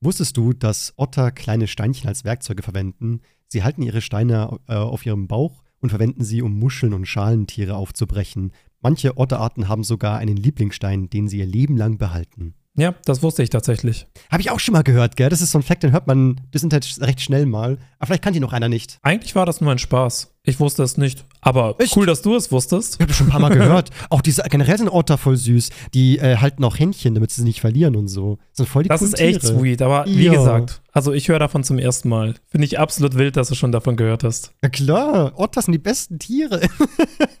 Wusstest du, dass Otter kleine Steinchen als Werkzeuge verwenden? Sie halten ihre Steine äh, auf ihrem Bauch und verwenden sie, um Muscheln und Schalentiere aufzubrechen. Manche Otterarten haben sogar einen Lieblingsstein, den sie ihr Leben lang behalten. Ja, das wusste ich tatsächlich. Habe ich auch schon mal gehört, gell? Das ist so ein Fact, den hört man das Internet recht schnell mal. Aber vielleicht kann die noch einer nicht. Eigentlich war das nur ein Spaß. Ich wusste es nicht. Aber Echt? cool, dass du es wusstest. Ich habe schon ein paar Mal gehört. Auch diese generell sind Otter voll süß. Die äh, halten auch Händchen, damit sie nicht verlieren und so. Das sind voll die Das ist echt Tiere. sweet. Aber wie ja. gesagt, also ich höre davon zum ersten Mal. Finde ich absolut wild, dass du schon davon gehört hast. Ja klar, Otter sind die besten Tiere.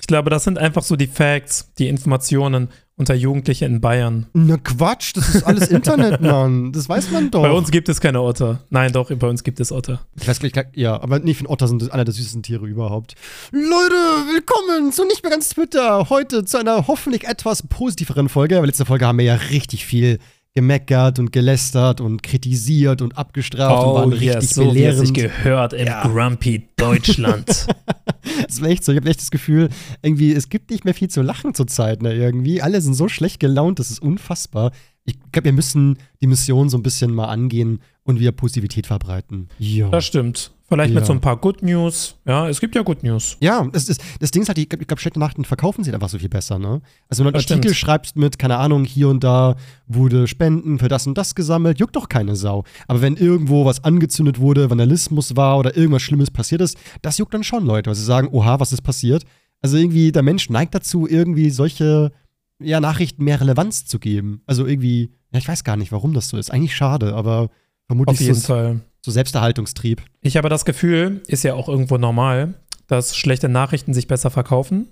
ich glaube, das sind einfach so die Facts, die Informationen unter Jugendliche in Bayern. Na Quatsch, das ist alles Internet, Mann. Das weiß man doch. Bei uns gibt es keine Otter. Nein, doch, bei uns gibt es Otter. Ich weiß gleich, ja, aber nee, ich finde Otter sind einer der süßesten Tiere überhaupt. Leute, willkommen zu Nicht mehr ganz Twitter. Heute zu einer hoffentlich etwas positiveren Folge. Aber letzte Folge haben wir ja richtig viel gemeckert und gelästert und kritisiert und abgestraft oh, und waren yes, richtig so belehrend. Wie es gehört im ja. Grumpy Deutschland. das ist echt so. Ich habe echt das Gefühl, irgendwie, es gibt nicht mehr viel zu lachen zurzeit, ne, irgendwie. Alle sind so schlecht gelaunt, das ist unfassbar. Ich glaube, wir müssen die Mission so ein bisschen mal angehen und wieder Positivität verbreiten. Ja. Das stimmt. Vielleicht ja. mit so ein paar Good News. Ja, es gibt ja Good News. Ja, das, ist, das Ding ist halt, ich glaube, schlechte Nachrichten verkaufen sich einfach so viel besser, ne? Also wenn du einen Artikel schreibst mit, keine Ahnung, hier und da wurde Spenden für das und das gesammelt, juckt doch keine Sau. Aber wenn irgendwo was angezündet wurde, Vandalismus war oder irgendwas Schlimmes passiert ist, das juckt dann schon Leute, weil sie sagen, oha, was ist passiert? Also irgendwie, der Mensch neigt dazu, irgendwie solche ja, Nachrichten mehr Relevanz zu geben. Also irgendwie, ja, ich weiß gar nicht, warum das so ist. Eigentlich schade, aber vermutlich Auf jeden Fall. So Selbsterhaltungstrieb. Ich habe das Gefühl, ist ja auch irgendwo normal, dass schlechte Nachrichten sich besser verkaufen.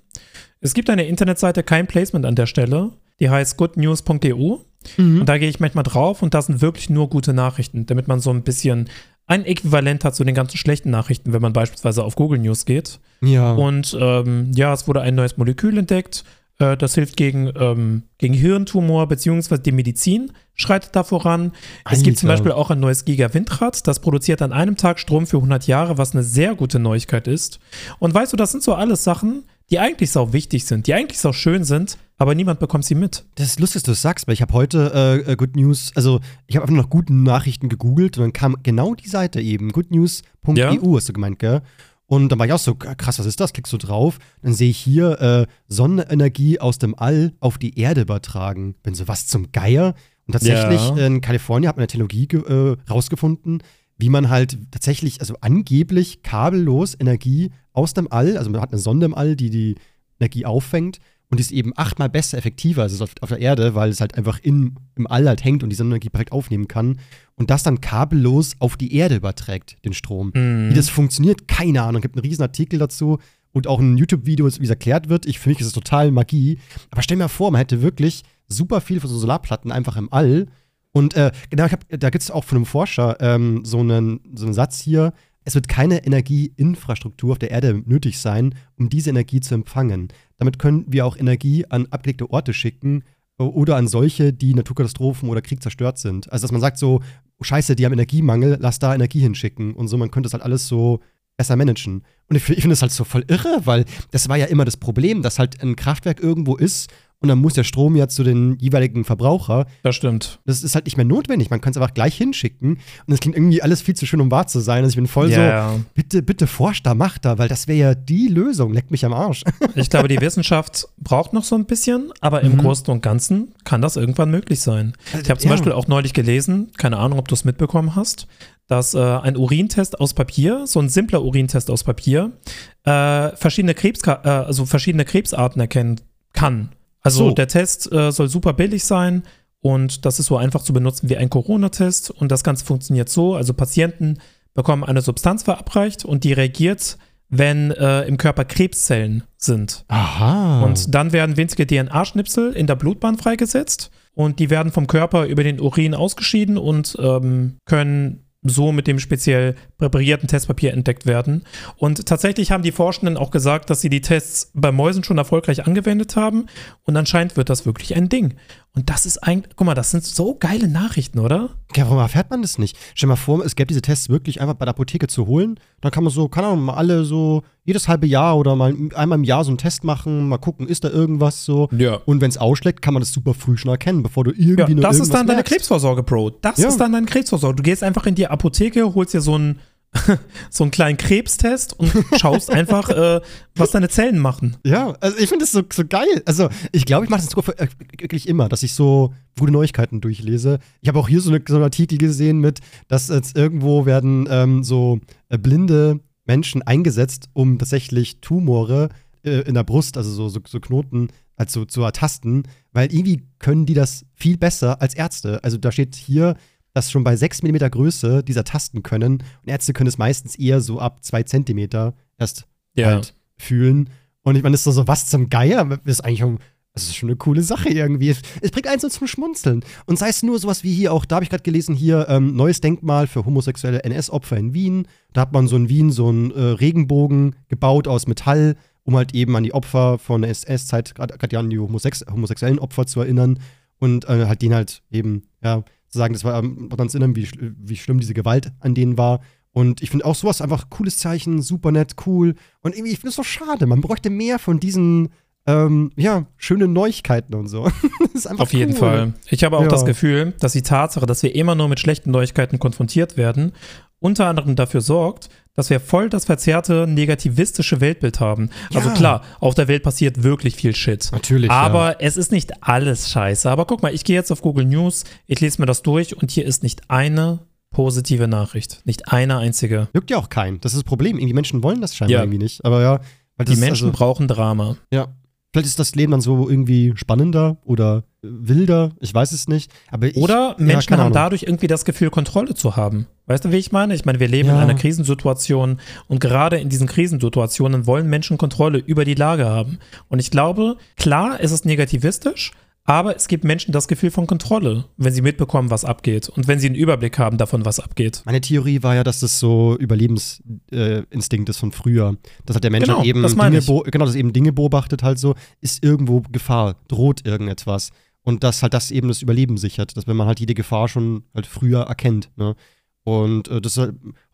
Es gibt eine Internetseite, kein Placement an der Stelle, die heißt goodnews.eu. Mhm. Und da gehe ich manchmal drauf und da sind wirklich nur gute Nachrichten, damit man so ein bisschen ein Äquivalent hat zu den ganzen schlechten Nachrichten, wenn man beispielsweise auf Google News geht. Ja. Und ähm, ja, es wurde ein neues Molekül entdeckt äh, das hilft gegen, ähm, gegen Hirntumor, beziehungsweise die Medizin schreitet da voran. Alter. Es gibt zum Beispiel auch ein neues Giga-Windrad, das produziert an einem Tag Strom für 100 Jahre, was eine sehr gute Neuigkeit ist. Und weißt du, das sind so alles Sachen, die eigentlich sau wichtig sind, die eigentlich sau schön sind, aber niemand bekommt sie mit. Das ist lustig, dass du das sagst, weil ich habe heute äh, Good News, also ich habe einfach nach guten Nachrichten gegoogelt und dann kam genau die Seite eben, goodnews.eu ja? hast du gemeint, gell? Und dann war ich auch so, krass, was ist das? Klickst du drauf, dann sehe ich hier äh, Sonnenenergie aus dem All auf die Erde übertragen. Bin so, was zum Geier? Und tatsächlich ja. in Kalifornien hat man eine Technologie äh, rausgefunden, wie man halt tatsächlich, also angeblich kabellos Energie aus dem All, also man hat eine Sonde im All, die die Energie auffängt und die ist eben achtmal besser, effektiver als auf, auf der Erde, weil es halt einfach in, im All halt hängt und die Sonnenenergie direkt aufnehmen kann und das dann kabellos auf die Erde überträgt, den Strom. Mhm. Wie das funktioniert, keine Ahnung. Es gibt einen riesen Artikel dazu und auch ein YouTube-Video, wie es erklärt wird. Ich, für mich ist es total Magie. Aber stell mir vor, man hätte wirklich super viel von so Solarplatten einfach im All. Und äh, genau, hab, da gibt es auch von einem Forscher ähm, so, einen, so einen Satz hier, es wird keine Energieinfrastruktur auf der Erde nötig sein, um diese Energie zu empfangen. Damit können wir auch Energie an abgelegte Orte schicken oder an solche, die Naturkatastrophen oder Krieg zerstört sind. Also, dass man sagt so, scheiße, die haben Energiemangel, lass da Energie hinschicken und so, man könnte es halt alles so besser managen. Und ich, ich finde das halt so voll irre, weil das war ja immer das Problem, dass halt ein Kraftwerk irgendwo ist und dann muss der Strom ja zu den jeweiligen Verbraucher. Das stimmt. Das ist halt nicht mehr notwendig. Man kann es einfach gleich hinschicken. Und das klingt irgendwie alles viel zu schön, um wahr zu sein. Also ich bin voll yeah. so, bitte, bitte forscht da, macht da, weil das wäre ja die Lösung. Leckt mich am Arsch. Ich glaube, die Wissenschaft braucht noch so ein bisschen, aber im mhm. Großen und Ganzen kann das irgendwann möglich sein. Ich habe zum ja. Beispiel auch neulich gelesen, keine Ahnung, ob du es mitbekommen hast, dass äh, ein Urintest aus Papier, so ein simpler Urintest aus Papier, äh, verschiedene, Krebs, äh, also verschiedene Krebsarten erkennen kann. Also so. der Test äh, soll super billig sein und das ist so einfach zu benutzen wie ein Corona-Test. Und das Ganze funktioniert so: also Patienten bekommen eine Substanz verabreicht und die reagiert, wenn äh, im Körper Krebszellen sind. Aha. Und dann werden winzige DNA-Schnipsel in der Blutbahn freigesetzt und die werden vom Körper über den Urin ausgeschieden und ähm, können so mit dem speziell präparierten Testpapier entdeckt werden. Und tatsächlich haben die Forschenden auch gesagt, dass sie die Tests bei Mäusen schon erfolgreich angewendet haben. Und anscheinend wird das wirklich ein Ding. Und das ist eigentlich, guck mal, das sind so geile Nachrichten, oder? Ja, warum erfährt man das nicht? Stell dir mal vor, es gäbe diese Tests wirklich einfach bei der Apotheke zu holen. Dann kann man so, keine Ahnung, mal alle so jedes halbe Jahr oder mal einmal im Jahr so einen Test machen, mal gucken, ist da irgendwas so. Ja. Und wenn es ausschlägt, kann man das super früh schon erkennen, bevor du irgendwie ja, nur Das ist dann deine Krebsvorsorge, Bro. Das ja. ist dann deine Krebsvorsorge. Du gehst einfach in die Apotheke, holst dir so einen so einen kleinen Krebstest und schaust einfach, äh, was deine Zellen machen. Ja, also ich finde das so, so geil. Also ich glaube, ich mache das äh, wirklich immer, dass ich so gute Neuigkeiten durchlese. Ich habe auch hier so, eine, so einen Artikel gesehen mit, dass jetzt irgendwo werden ähm, so äh, blinde Menschen eingesetzt, um tatsächlich Tumore äh, in der Brust, also so, so, so Knoten, also zu ertasten, weil irgendwie können die das viel besser als Ärzte. Also da steht hier, dass schon bei 6 mm Größe dieser tasten können. Und Ärzte können es meistens eher so ab 2 cm erst ja. halt fühlen. Und ich meine, das ist so, was zum Geier? Das ist eigentlich das ist schon eine coole Sache irgendwie. Es bringt einen so zum Schmunzeln. Und sei es nur sowas wie hier auch, da habe ich gerade gelesen, hier ähm, neues Denkmal für homosexuelle NS-Opfer in Wien. Da hat man so in Wien so einen äh, Regenbogen gebaut aus Metall, um halt eben an die Opfer von der SS-Zeit, gerade an die homosex homosexuellen Opfer zu erinnern. Und äh, halt den halt eben, ja, sagen, das war ähm, uns erinnern, wie, wie schlimm diese Gewalt an denen war. Und ich finde auch sowas einfach cooles Zeichen, super nett, cool. Und irgendwie, ich finde es so schade. Man bräuchte mehr von diesen, ähm, ja, schönen Neuigkeiten und so. Auf cool. jeden Fall. Ich habe auch ja. das Gefühl, dass die Tatsache, dass wir immer nur mit schlechten Neuigkeiten konfrontiert werden, unter anderem dafür sorgt, dass wir voll das verzerrte, negativistische Weltbild haben. Also ja. Also klar, auf der Welt passiert wirklich viel Shit. Natürlich. Aber ja. es ist nicht alles scheiße. Aber guck mal, ich gehe jetzt auf Google News, ich lese mir das durch und hier ist nicht eine positive Nachricht. Nicht eine einzige. Juckt ja auch keinen. Das ist das Problem. Irgendwie Menschen wollen das scheinbar ja. irgendwie nicht. Aber ja. Die Menschen also, brauchen Drama. Ja. Vielleicht ist das Leben dann so irgendwie spannender oder wilder, ich weiß es nicht. Aber ich, oder Menschen ja, haben dadurch irgendwie das Gefühl, Kontrolle zu haben. Weißt du, wie ich meine? Ich meine, wir leben ja. in einer Krisensituation und gerade in diesen Krisensituationen wollen Menschen Kontrolle über die Lage haben. Und ich glaube, klar, es ist negativistisch, aber es gibt Menschen das Gefühl von Kontrolle, wenn sie mitbekommen, was abgeht und wenn sie einen Überblick haben davon, was abgeht. Meine Theorie war ja, dass das so Überlebensinstinkt äh, ist von früher. Dass halt der Mensch genau, halt eben das Dinge, genau, dass eben Dinge beobachtet halt so, ist irgendwo Gefahr, droht irgendetwas. Und dass halt das eben das Überleben sichert, dass wenn man halt jede Gefahr schon halt früher erkennt. Ne? Und äh, das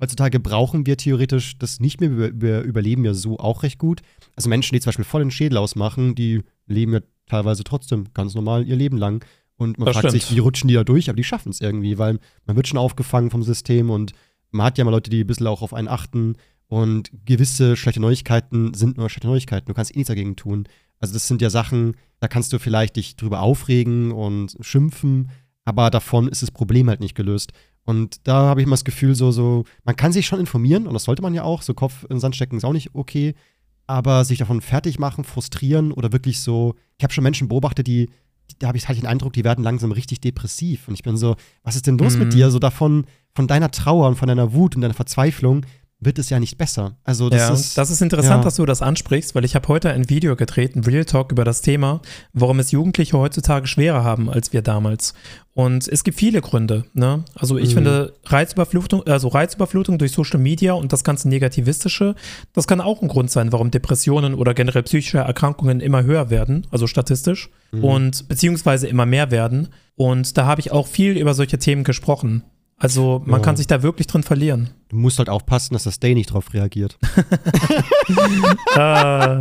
heutzutage brauchen wir theoretisch das nicht mehr. Wir, wir, überleben ja so auch recht gut. Also Menschen, die zum Beispiel voll den Schädel ausmachen, die leben ja teilweise trotzdem ganz normal ihr Leben lang. Und man das fragt stimmt. sich, wie rutschen die da durch? Aber die schaffen es irgendwie, weil man wird schon aufgefangen vom System und man hat ja mal Leute, die ein bisschen auch auf einen achten. Und gewisse schlechte Neuigkeiten sind nur schlechte Neuigkeiten. Du kannst eh nichts dagegen tun. Also das sind ja Sachen, da kannst du vielleicht dich drüber aufregen und schimpfen, aber davon ist das Problem halt nicht gelöst. Und da habe ich immer das Gefühl, so, so, man kann sich schon informieren und das sollte man ja auch. So Kopf in den Sand stecken ist auch nicht okay aber sich davon fertig machen, frustrieren oder wirklich so, ich habe schon Menschen beobachtet, die, da habe ich halt den Eindruck, die werden langsam richtig depressiv. Und ich bin so, was ist denn los mhm. mit dir? So davon, von deiner Trauer und von deiner Wut und deiner Verzweiflung, wird es ja nicht besser. Also das ja, ist das ist interessant, ja. dass du das ansprichst, weil ich habe heute ein Video getreten, Real Talk über das Thema, warum es Jugendliche heutzutage schwerer haben als wir damals. Und es gibt viele Gründe. Ne? Also ich mhm. finde Reizüberflutung, also Reizüberflutung durch Social Media und das ganze Negativistische, das kann auch ein Grund sein, warum Depressionen oder generell psychische Erkrankungen immer höher werden, also statistisch mhm. und beziehungsweise immer mehr werden. Und da habe ich auch viel über solche Themen gesprochen. Also man ja. kann sich da wirklich drin verlieren. Du musst halt aufpassen, dass das Day nicht drauf reagiert. äh,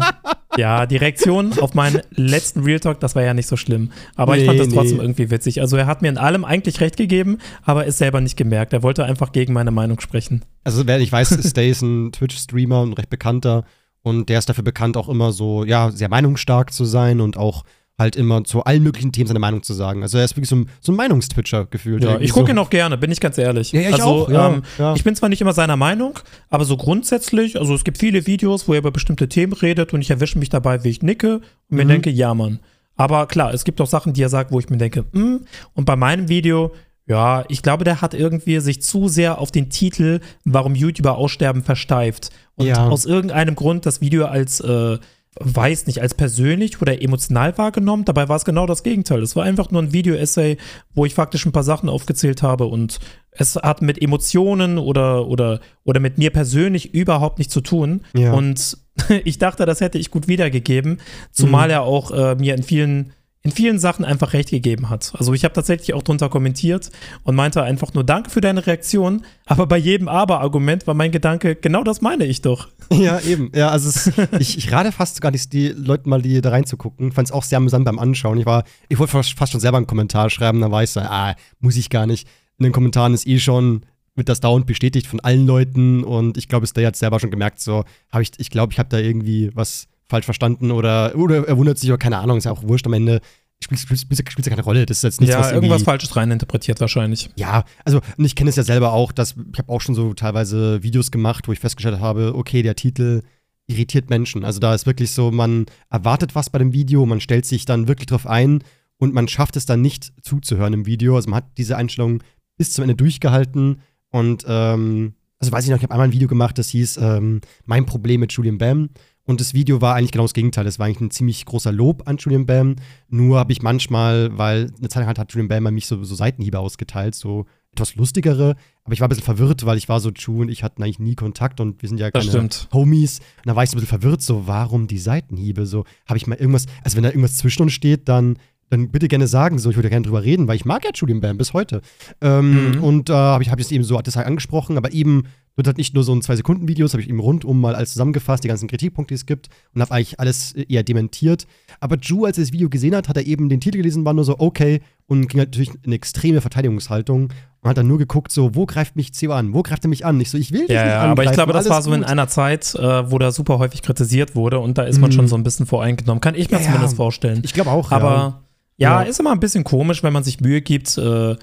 ja, die Reaktion auf meinen letzten Real Talk, das war ja nicht so schlimm. Aber nee, ich fand das trotzdem nee. irgendwie witzig. Also er hat mir in allem eigentlich recht gegeben, aber ist selber nicht gemerkt. Er wollte einfach gegen meine Meinung sprechen. Also wer nicht weiß, Stay ist ein Twitch-Streamer und recht bekannter. Und der ist dafür bekannt, auch immer so, ja, sehr meinungsstark zu sein und auch halt immer zu allen möglichen Themen seine Meinung zu sagen. Also er ist wirklich so ein, so ein Meinungstwitcher gefühlt. Ja, ich gucke so. ihn auch gerne, bin ich ganz ehrlich. Ja, ja ich also, auch. Ja, ähm, ja. Ich bin zwar nicht immer seiner Meinung, aber so grundsätzlich, also es gibt viele Videos, wo er über bestimmte Themen redet und ich erwische mich dabei, wie ich nicke und mir mhm. denke, ja, Mann. Aber klar, es gibt auch Sachen, die er sagt, wo ich mir denke, hm. Und bei meinem Video, ja, ich glaube, der hat irgendwie sich zu sehr auf den Titel, warum YouTuber aussterben, versteift. Und aus irgendeinem Grund das Video als äh, weiß nicht, als persönlich oder emotional wahrgenommen. Dabei war es genau das Gegenteil. Es war einfach nur ein Video-Essay, wo ich faktisch ein paar Sachen aufgezählt habe und es hat mit Emotionen oder, oder, oder mit mir persönlich überhaupt nichts zu tun. Ja. Und ich dachte, das hätte ich gut wiedergegeben, zumal mhm. er auch äh, mir in vielen in vielen Sachen einfach recht gegeben hat. Also ich habe tatsächlich auch drunter kommentiert und meinte einfach nur Danke für deine Reaktion, aber bei jedem Aber-Argument war mein Gedanke, genau das meine ich doch. Ja, eben. Ja, also es, ich, ich rate fast gar nicht, die Leute mal die da reinzugucken. Fand es auch sehr amüsant beim Anschauen. Ich war, ich wollte fast schon selber einen Kommentar schreiben, dann war ich so, ah, muss ich gar nicht. In den Kommentaren ist eh schon wird das dauernd bestätigt von allen Leuten und ich glaube, Stay hat selber schon gemerkt, so habe ich, ich glaube, ich habe da irgendwie was falsch verstanden oder, oder er wundert sich oder keine Ahnung, ist ja auch wurscht am Ende. Spielt, spielt, spielt, spielt ja keine Rolle. Das ist jetzt nichts, ja, was irgendwas Falsches reininterpretiert wahrscheinlich. Ja, also und ich kenne es ja selber auch, dass ich habe auch schon so teilweise Videos gemacht, wo ich festgestellt habe, okay, der Titel irritiert Menschen. Also da ist wirklich so, man erwartet was bei dem Video, man stellt sich dann wirklich drauf ein und man schafft es dann nicht zuzuhören im Video. Also man hat diese Einstellung bis zum Ende durchgehalten und ähm, also weiß ich noch, ich habe einmal ein Video gemacht, das hieß ähm, Mein Problem mit Julian Bam. Und das Video war eigentlich genau das Gegenteil. Das war eigentlich ein ziemlich großer Lob an Julian Bam. Nur habe ich manchmal, weil eine Zeit lang hat Julian Bam mich so, so Seitenhiebe ausgeteilt, so etwas lustigere. Aber ich war ein bisschen verwirrt, weil ich war so, Ju und ich hatten eigentlich nie Kontakt und wir sind ja keine Homies. Und da war ich so ein bisschen verwirrt, so, warum die Seitenhiebe? So, habe ich mal irgendwas, also wenn da irgendwas zwischen uns steht, dann dann bitte gerne sagen, so, ich würde gerne drüber reden, weil ich mag ja Julian Bam bis heute. Ähm, mhm. Und da äh, habe ich, hab ich es eben so deshalb angesprochen, aber eben wird halt nicht nur so ein Zwei-Sekunden-Videos, habe ich eben rundum mal alles zusammengefasst, die ganzen Kritikpunkte, die es gibt und habe eigentlich alles eher dementiert. Aber Ju, als er das Video gesehen hat, hat er eben den Titel gelesen, war nur so, okay, und ging halt natürlich in eine extreme Verteidigungshaltung und hat dann nur geguckt, so, wo greift mich CEO an? Wo greift er mich an? Ich so, ich will dich ja, nicht ja, aber ich glaube, das war so gut. in einer Zeit, äh, wo da super häufig kritisiert wurde und da ist man mm. schon so ein bisschen voreingenommen. Kann ich mir ja, zumindest vorstellen. Ich glaube auch, aber ja. Ja, ja, ist immer ein bisschen komisch, wenn man sich Mühe gibt, äh,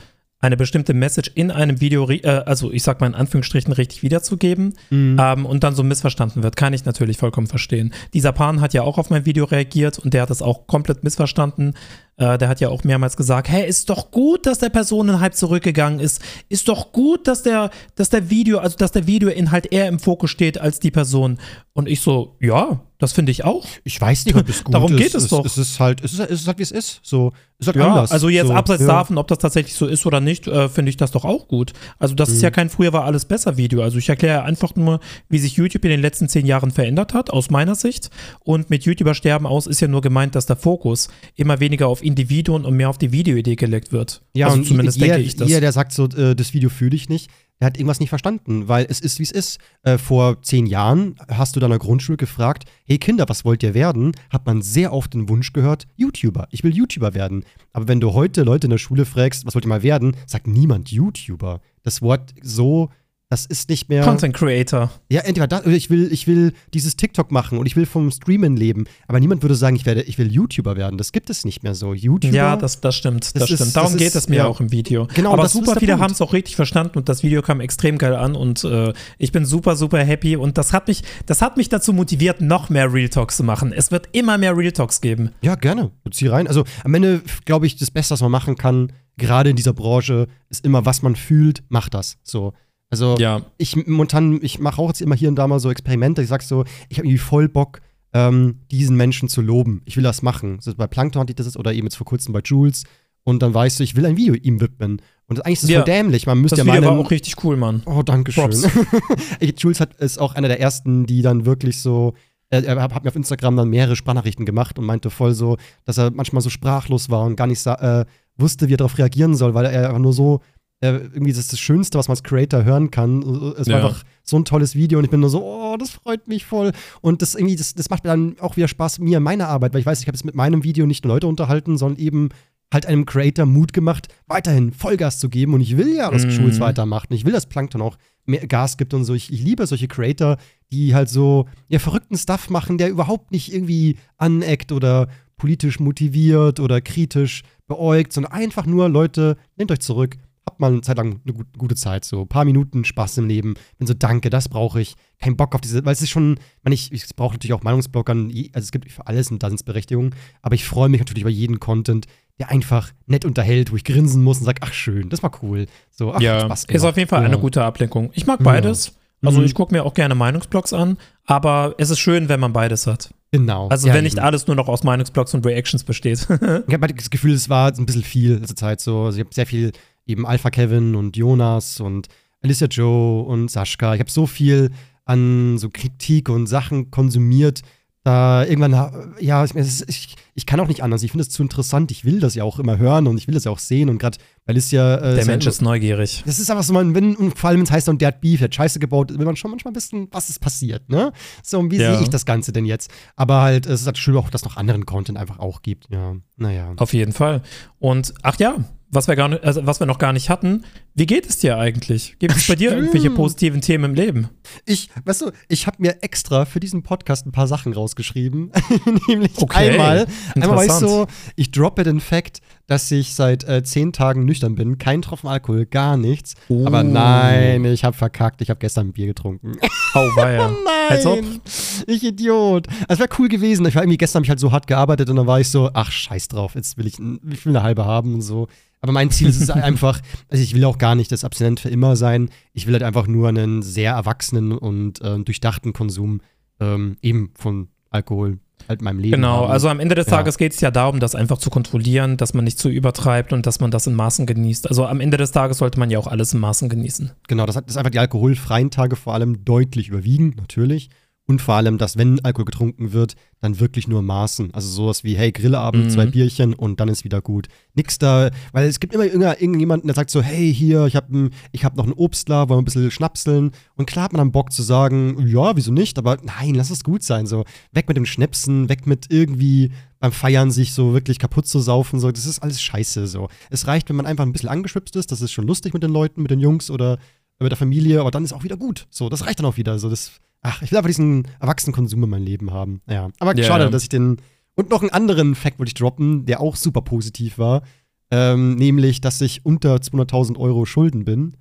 eine bestimmte Message in einem Video, äh, also ich sag mal in Anführungsstrichen, richtig wiederzugeben mhm. ähm, und dann so missverstanden wird. Kann ich natürlich vollkommen verstehen. Dieser Pan hat ja auch auf mein Video reagiert und der hat es auch komplett missverstanden. Äh, der hat ja auch mehrmals gesagt, hey, ist doch gut, dass der Personenhype zurückgegangen ist. Ist doch gut, dass der, dass der Video, also dass der Videoinhalt eher im Fokus steht als die Person. Und ich so, ja, das finde ich auch. Ich weiß nicht, ob es gut Darum ist. geht es, es doch. Es ist halt, es ist, es ist halt, wie es ist. So, es ist halt ja, anders. Also jetzt so, abseits ja. davon, ob das tatsächlich so ist oder nicht, äh, finde ich das doch auch gut. Also das mhm. ist ja kein früher war alles besser Video. Also ich erkläre einfach nur, wie sich YouTube in den letzten zehn Jahren verändert hat, aus meiner Sicht. Und mit YouTuber sterben aus ist ja nur gemeint, dass der Fokus immer weniger auf Individuen und mehr auf die Videoidee gelegt wird. Ja, also und zumindest jeder, denke ich das. Jeder, der sagt so, äh, das Video fühle ich nicht, der hat irgendwas nicht verstanden, weil es ist, wie es ist. Äh, vor zehn Jahren hast du deiner Grundschule gefragt, hey Kinder, was wollt ihr werden? Hat man sehr oft den Wunsch gehört, YouTuber. Ich will YouTuber werden. Aber wenn du heute Leute in der Schule fragst, was wollt ihr mal werden, sagt niemand YouTuber. Das Wort so das ist nicht mehr. Content Creator. Ja, entweder das, oder ich will, ich will dieses TikTok machen und ich will vom Streamen leben. Aber niemand würde sagen, ich, werde, ich will YouTuber werden. Das gibt es nicht mehr so. YouTuber. Ja, das, das stimmt. Das, das stimmt. Ist, Darum das geht es mir ja. auch im Video. Genau, Aber super viele haben es auch richtig verstanden und das Video kam extrem geil an und äh, ich bin super, super happy. Und das hat mich, das hat mich dazu motiviert, noch mehr Real Talks zu machen. Es wird immer mehr Real Talks geben. Ja, gerne. Zieh rein. Also am Ende, glaube ich, das Beste, was man machen kann, gerade in dieser Branche, ist immer, was man fühlt, macht das. So. Also ja. ich momentan, ich mache auch jetzt immer hier und da mal so Experimente. Ich sag so, ich habe irgendwie voll Bock, ähm, diesen Menschen zu loben. Ich will das machen. So bei Plankton hatte ich das oder eben jetzt vor kurzem bei Jules. Und dann weißt du, ich will ein Video ihm widmen. Und eigentlich ist das ja. voll dämlich. Man müsste das ja Video war auch richtig cool, Mann. Oh, danke schön. Jules hat, ist auch einer der ersten, die dann wirklich so er hat mir auf Instagram dann mehrere Sprachnachrichten gemacht und meinte voll so, dass er manchmal so sprachlos war und gar nicht äh, wusste, wie er darauf reagieren soll, weil er einfach nur so äh, irgendwie das ist das Schönste, was man als Creator hören kann. Es war ja. einfach so ein tolles Video und ich bin nur so, oh, das freut mich voll. Und das irgendwie, das, das macht mir dann auch wieder Spaß, mir in meiner Arbeit, weil ich weiß, ich habe es mit meinem Video nicht nur Leute unterhalten, sondern eben halt einem Creator Mut gemacht, weiterhin Vollgas zu geben. Und ich will ja, dass mhm. Jules weitermacht. Und ich will, dass Plankton auch mehr Gas gibt und so. Ich, ich liebe solche Creator, die halt so ja, verrückten Stuff machen, der überhaupt nicht irgendwie aneckt oder politisch motiviert oder kritisch beäugt, sondern einfach nur, Leute, nehmt euch zurück, hab mal eine Zeit lang eine gute Zeit, so ein paar Minuten Spaß im Leben. Bin so, danke, das brauche ich. Kein Bock auf diese, weil es ist schon, man, ich, ich brauche natürlich auch Meinungsblockern, also es gibt für alles eine Daseinsberechtigung, aber ich freue mich natürlich über jeden Content, der einfach nett unterhält, wo ich grinsen muss und sage, ach schön, das war cool. So, ach, ja, Spaß gemacht. ist auf jeden Fall ja. eine gute Ablenkung. Ich mag beides. Ja. Also mhm. ich gucke mir auch gerne Meinungsblogs an, aber es ist schön, wenn man beides hat. Genau. Also ja, wenn nicht alles nur noch aus Meinungsblogs und Reactions besteht. ich habe halt das Gefühl, es war ein bisschen viel letzte Zeit so. Also ich habe sehr viel eben Alpha Kevin und Jonas und Alicia Joe und Sascha. Ich habe so viel an so Kritik und Sachen konsumiert, da irgendwann, ja, ich, ich kann auch nicht anders. Ich finde es zu interessant. Ich will das ja auch immer hören und ich will das ja auch sehen. Und gerade, weil es ja. Äh, der Mensch ist neugierig. Das ist einfach so, man, wenn, und vor allem, wenn es heißt, und der hat Beef, der hat Scheiße gebaut, will man schon manchmal wissen, was ist passiert, ne? So, und wie ja. sehe ich das Ganze denn jetzt? Aber halt, es ist halt schön auch, dass es noch anderen Content einfach auch gibt. Ja, naja. Auf jeden Fall. Und, ach ja, was wir, gar nicht, also was wir noch gar nicht hatten. Wie geht es dir eigentlich? Gibt es bei dir irgendwelche positiven Themen im Leben? Ich, weißt du, ich habe mir extra für diesen Podcast ein paar Sachen rausgeschrieben. Nämlich okay, einmal, einmal war ich so, ich droppe den Fakt, dass ich seit äh, zehn Tagen nüchtern bin. Kein Tropfen Alkohol, gar nichts. Uh. Aber nein, ich habe verkackt. Ich habe gestern ein Bier getrunken. Oh, weia. nein, ich Idiot. Es wäre cool gewesen. Ich war irgendwie gestern habe ich halt so hart gearbeitet und dann war ich so, ach scheiß drauf, jetzt will ich, ich will eine halbe haben und so. Aber mein Ziel ist es einfach, also ich will auch gar nicht das Abstinent für immer sein. Ich will halt einfach nur einen sehr erwachsenen und äh, durchdachten Konsum ähm, eben von Alkohol halt in meinem Leben. Genau, haben. also am Ende des Tages ja. geht es ja darum, das einfach zu kontrollieren, dass man nicht zu übertreibt und dass man das in Maßen genießt. Also am Ende des Tages sollte man ja auch alles in Maßen genießen. Genau, das hat das einfach die alkoholfreien Tage vor allem deutlich überwiegen, natürlich. Und vor allem, dass wenn Alkohol getrunken wird, dann wirklich nur Maßen. Also sowas wie, hey, Grillabend, mhm. zwei Bierchen und dann ist wieder gut. Nix da, weil es gibt immer irgendjemanden, der sagt so, hey, hier, ich habe ich hab noch einen Obstler, wollen wir ein bisschen schnapseln. Und klar hat man dann Bock zu sagen, ja, wieso nicht, aber nein, lass es gut sein. So, weg mit dem Schnäpsen, weg mit irgendwie beim Feiern sich so wirklich kaputt zu saufen. So, das ist alles scheiße. So. Es reicht, wenn man einfach ein bisschen angeschwipst ist, das ist schon lustig mit den Leuten, mit den Jungs oder mit der Familie, aber dann ist auch wieder gut. So, das reicht dann auch wieder. So, das Ach, ich will einfach diesen erwachsenen Konsum in meinem Leben haben. Ja. Aber yeah. schade, dass ich den. Und noch einen anderen Fact wollte ich droppen, der auch super positiv war. Ähm, nämlich, dass ich unter 200.000 Euro Schulden bin.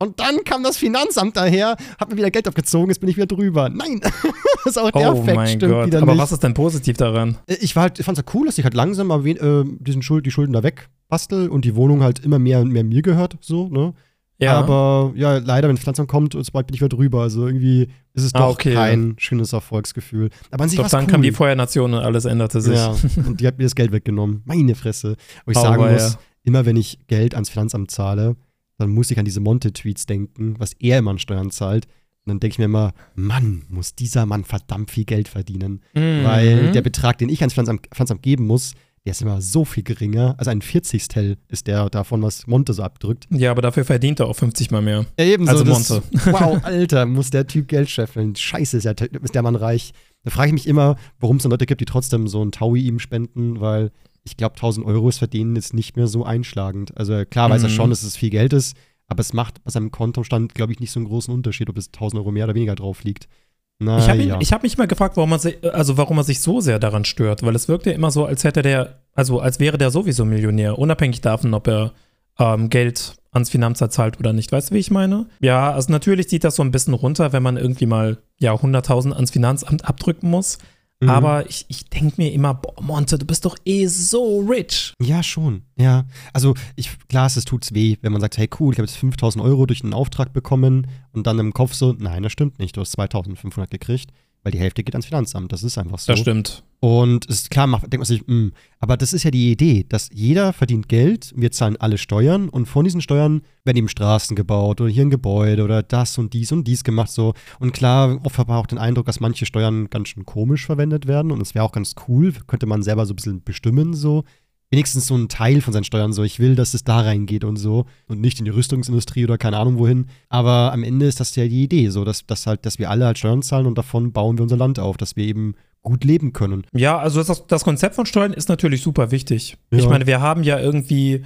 Und dann kam das Finanzamt daher, hat mir wieder Geld abgezogen, jetzt bin ich wieder drüber. Nein, das ist auch der oh Fact, stimmt Gott. wieder Aber nicht. was ist denn positiv daran? Äh, ich, halt, ich fand es ja cool, dass ich halt langsam aber äh, diesen Schuld, die Schulden da wegbastel und die Wohnung halt immer mehr und mehr mir gehört, so, ne? Ja. Aber ja, leider, wenn Pflanzung kommt, sobald bin ich wieder drüber. Also irgendwie ist es ah, doch okay, kein ja. schönes Erfolgsgefühl. Aber an sich Doch dann cool. kam die Feuernation und alles änderte sich. Ja, und die hat mir das Geld weggenommen. Meine Fresse. Aber ich oh, sagen muss, ja. immer wenn ich Geld ans Finanzamt zahle, dann muss ich an diese Monte-Tweets denken, was er immer an Steuern zahlt. Und dann denke ich mir immer, Mann, muss dieser Mann verdammt viel Geld verdienen. Mhm. Weil der Betrag, den ich ans Finanzamt, Finanzamt geben muss, der ist immer so viel geringer. Also ein 40 ist der davon, was Monte so abdrückt. Ja, aber dafür verdient er auch 50 mal mehr. Ja, ebenso. Also Monte. Das, wow, Alter, muss der Typ Geld scheffeln. Scheiße, ist, ja, ist der Mann reich. Da frage ich mich immer, warum es dann Leute gibt, die trotzdem so ein Taui ihm spenden, weil ich glaube, 1000 Euro ist den jetzt nicht mehr so einschlagend. Also klar weiß mhm. er schon, dass es viel Geld ist, aber es macht bei seinem Kontostand, glaube ich, nicht so einen großen Unterschied, ob es 1000 Euro mehr oder weniger drauf liegt. Na, ich habe ja. hab mich mal gefragt, warum man sich, also warum er sich so sehr daran stört, weil es wirkt ja immer so, als hätte der, also als wäre der sowieso Millionär, unabhängig davon, ob er ähm, Geld ans Finanzamt zahlt oder nicht. Weißt du, wie ich meine? Ja, also natürlich zieht das so ein bisschen runter, wenn man irgendwie mal ja 100.000 ans Finanzamt abdrücken muss. Mhm. Aber ich, ich denke mir immer, boah, Monte, du bist doch eh so rich. Ja, schon. Ja. Also, ich, klar, es tut's weh, wenn man sagt, hey, cool, ich habe jetzt 5000 Euro durch einen Auftrag bekommen und dann im Kopf so, nein, das stimmt nicht, du hast 2500 gekriegt weil die Hälfte geht ans Finanzamt. Das ist einfach so. Das stimmt. Und es ist klar, macht, denkt man sich, mh, hm, aber das ist ja die Idee, dass jeder verdient Geld, wir zahlen alle Steuern und von diesen Steuern werden eben Straßen gebaut oder hier ein Gebäude oder das und dies und dies gemacht so. Und klar, oft habe ich auch den Eindruck, dass manche Steuern ganz schön komisch verwendet werden und es wäre auch ganz cool, könnte man selber so ein bisschen bestimmen so wenigstens so ein Teil von seinen Steuern so, ich will, dass es da reingeht und so und nicht in die Rüstungsindustrie oder keine Ahnung wohin. Aber am Ende ist das ja die Idee, so dass, dass halt, dass wir alle halt Steuern zahlen und davon bauen wir unser Land auf, dass wir eben gut leben können. Ja, also das, das Konzept von Steuern ist natürlich super wichtig. Ja. Ich meine, wir haben ja irgendwie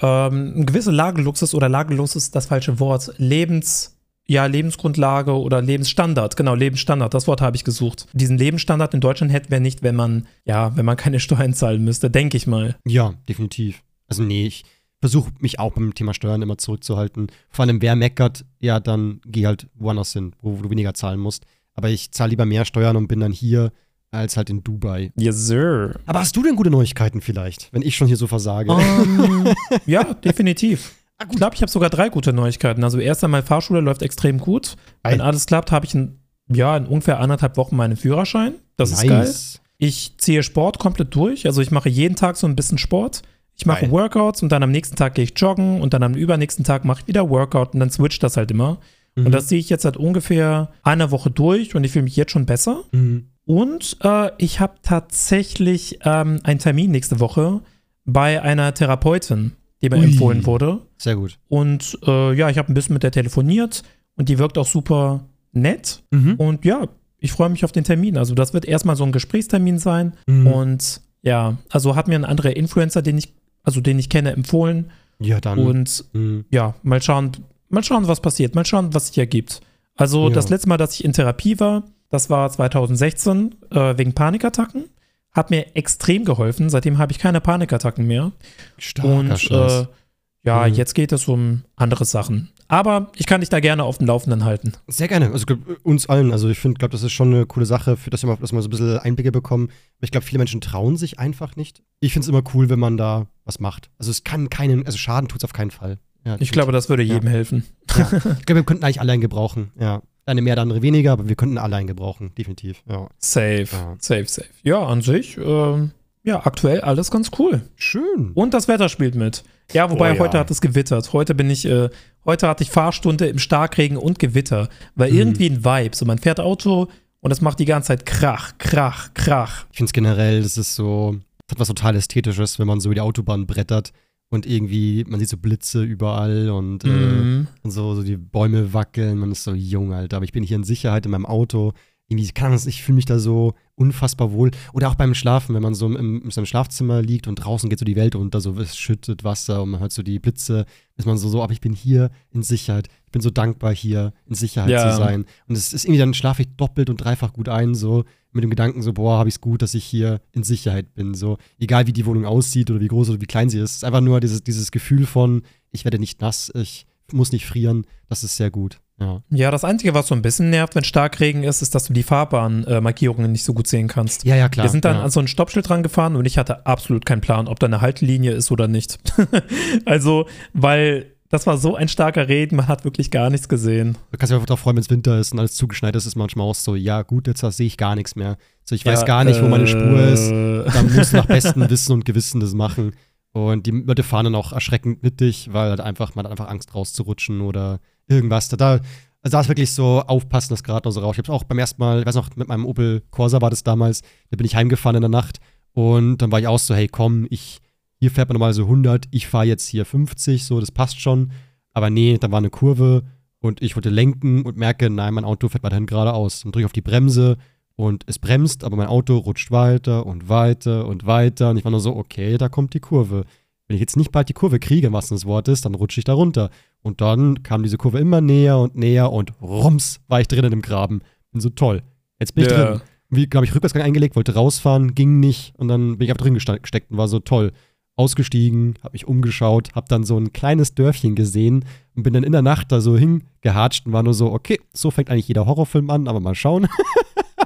ähm, eine gewisse Lageluxus oder Lageluxus ist das falsche Wort, Lebens ja, Lebensgrundlage oder Lebensstandard, genau, Lebensstandard, das Wort habe ich gesucht. Diesen Lebensstandard in Deutschland hätten wir nicht, wenn man, ja, wenn man keine Steuern zahlen müsste, denke ich mal. Ja, definitiv. Also nee, ich versuche mich auch beim Thema Steuern immer zurückzuhalten. Vor allem, wer meckert, ja, dann geh halt woanders hin, wo, wo du weniger zahlen musst. Aber ich zahle lieber mehr Steuern und bin dann hier als halt in Dubai. Yes, sir. Aber hast du denn gute Neuigkeiten vielleicht, wenn ich schon hier so versage? Um, ja, definitiv. Ah, ich glaube, ich habe sogar drei gute Neuigkeiten. Also erst einmal, Fahrschule läuft extrem gut. Wenn alles klappt, habe ich in, ja, in ungefähr anderthalb Wochen meinen Führerschein. Das nice. ist geil. Ich ziehe Sport komplett durch. Also ich mache jeden Tag so ein bisschen Sport. Ich mache Workouts und dann am nächsten Tag gehe ich joggen und dann am übernächsten Tag mache ich wieder Workout und dann switcht das halt immer. Mhm. Und das ziehe ich jetzt seit ungefähr einer Woche durch und ich fühle mich jetzt schon besser. Mhm. Und äh, ich habe tatsächlich ähm, einen Termin nächste Woche bei einer Therapeutin, mir Ui. empfohlen wurde. Sehr gut. Und äh, ja, ich habe ein bisschen mit der telefoniert und die wirkt auch super nett. Mhm. Und ja, ich freue mich auf den Termin. Also das wird erstmal so ein Gesprächstermin sein. Mhm. Und ja, also hat mir ein anderer Influencer, den ich, also den ich kenne, empfohlen. Ja, dann. Und Mhm. ja, mal schauen, mal schauen, was passiert, mal schauen, was sich ergibt. Also Ja. das letzte Mal, dass ich in Therapie war, das war 2016 äh, wegen Panikattacken. Hat mir extrem geholfen. Seitdem habe ich keine Panikattacken mehr. Starker Und äh, ja, Mhm. jetzt geht es um andere Sachen. Aber ich kann dich da gerne auf dem Laufenden halten. Sehr gerne. Also uns allen. Also ich finde, glaube, das ist schon eine coole Sache, für dass wir mal, dass wir so ein bisschen Einblicke bekommen. Ich glaube, viele Menschen trauen sich einfach nicht. Ich finde es immer cool, wenn man da was macht. Also es kann keinen, also Schaden tut es auf keinen Fall. Ja, Ich glaube, das würde Ja. jedem helfen. ja. ich glaube, wir könnten eigentlich alle einen gebrauchen. Ja. Eine mehr, der andere weniger, aber wir könnten alle einen gebrauchen, definitiv. Ja. Safe, Ja. safe, safe. Ja, an sich, ähm, ja, aktuell alles ganz cool. Schön. Und das Wetter spielt mit. Ja, wobei Oh ja. heute hat es gewittert. Heute bin ich, äh, heute hatte ich Fahrstunde im Starkregen und Gewitter. Weil Mhm. irgendwie ein Vibe. So, man fährt Auto und es macht die ganze Zeit Krach, Krach, Krach. Ich finde es generell, das ist so, das hat was total Ästhetisches, wenn man so über die Autobahn brettert und irgendwie, man sieht so Blitze überall und, äh, Mhm. und so, so die Bäume wackeln, man ist so jung, Alter, aber ich bin hier in Sicherheit in meinem Auto. Irgendwie, kann das, ich fühle mich da so unfassbar wohl. Oder auch beim Schlafen, wenn man so im, in seinem Schlafzimmer liegt und draußen geht so die Welt unter, so es schüttet Wasser und man hört so die Blitze, ist man so, so, aber ich bin hier in Sicherheit. Ich bin so dankbar, hier in Sicherheit Ja. zu sein. Und es ist irgendwie, dann schlafe ich doppelt und dreifach gut ein, so mit dem Gedanken so, boah, habe ich es gut, dass ich hier in Sicherheit bin. So, egal wie die Wohnung aussieht oder wie groß oder wie klein sie ist. Es ist einfach nur dieses, dieses Gefühl von, ich werde nicht nass, ich muss nicht frieren. Das ist sehr gut. Ja. Ja, das Einzige, was so ein bisschen nervt, wenn Starkregen ist, ist, dass du die Fahrbahnmarkierungen nicht so gut sehen kannst. Ja, ja, klar. Wir sind dann ja. an so ein Stoppschild dran gefahren und ich hatte absolut keinen Plan, ob da eine Haltelinie ist oder nicht. also, weil das war so ein starker Regen, man hat wirklich gar nichts gesehen. Du kannst dich einfach darauf freuen, wenn es Winter ist und alles zugeschneit ist, ist manchmal auch so, ja gut, jetzt sehe ich gar nichts mehr. So, ich weiß Ja, gar nicht, wo meine Spur ist. äh, Dann musst du nach bestem Wissen und Gewissen das machen. Und die Leute fahren dann auch erschreckend mit dich, weil halt einfach, man hat einfach Angst rauszurutschen oder irgendwas. Da, also da ist wirklich so aufpassen, das gerade noch so raus. Ich hab's auch beim ersten Mal, ich weiß noch, mit meinem Opel Corsa war das damals, da bin ich heimgefahren in der Nacht und dann war ich auch so, hey komm, ich, hier fährt man normal so 100, ich fahre jetzt hier 50, so, das passt schon. Aber nee, da war eine Kurve und ich wollte lenken und merke, nein, mein Auto fährt weiterhin geradeaus. Und drücke auf die Bremse und es bremst, aber mein Auto rutscht weiter und weiter und weiter. Und ich war nur so, okay, da kommt die Kurve. Wenn ich jetzt nicht bald die Kurve kriege, was das Wort ist, dann rutsche ich da runter. Und dann kam diese Kurve immer näher und näher und rums war ich drinnen im Graben. Bin so toll. Jetzt bin ich Ja. drin. Wie, glaube ich, Rückwärtsgang eingelegt, wollte rausfahren, ging nicht und dann bin ich einfach drin gesteckt und war so toll. Ausgestiegen, habe mich umgeschaut, habe dann so ein kleines Dörfchen gesehen und bin dann in der Nacht da so hingehatscht und war nur so, okay, so fängt eigentlich jeder Horrorfilm an, aber mal schauen.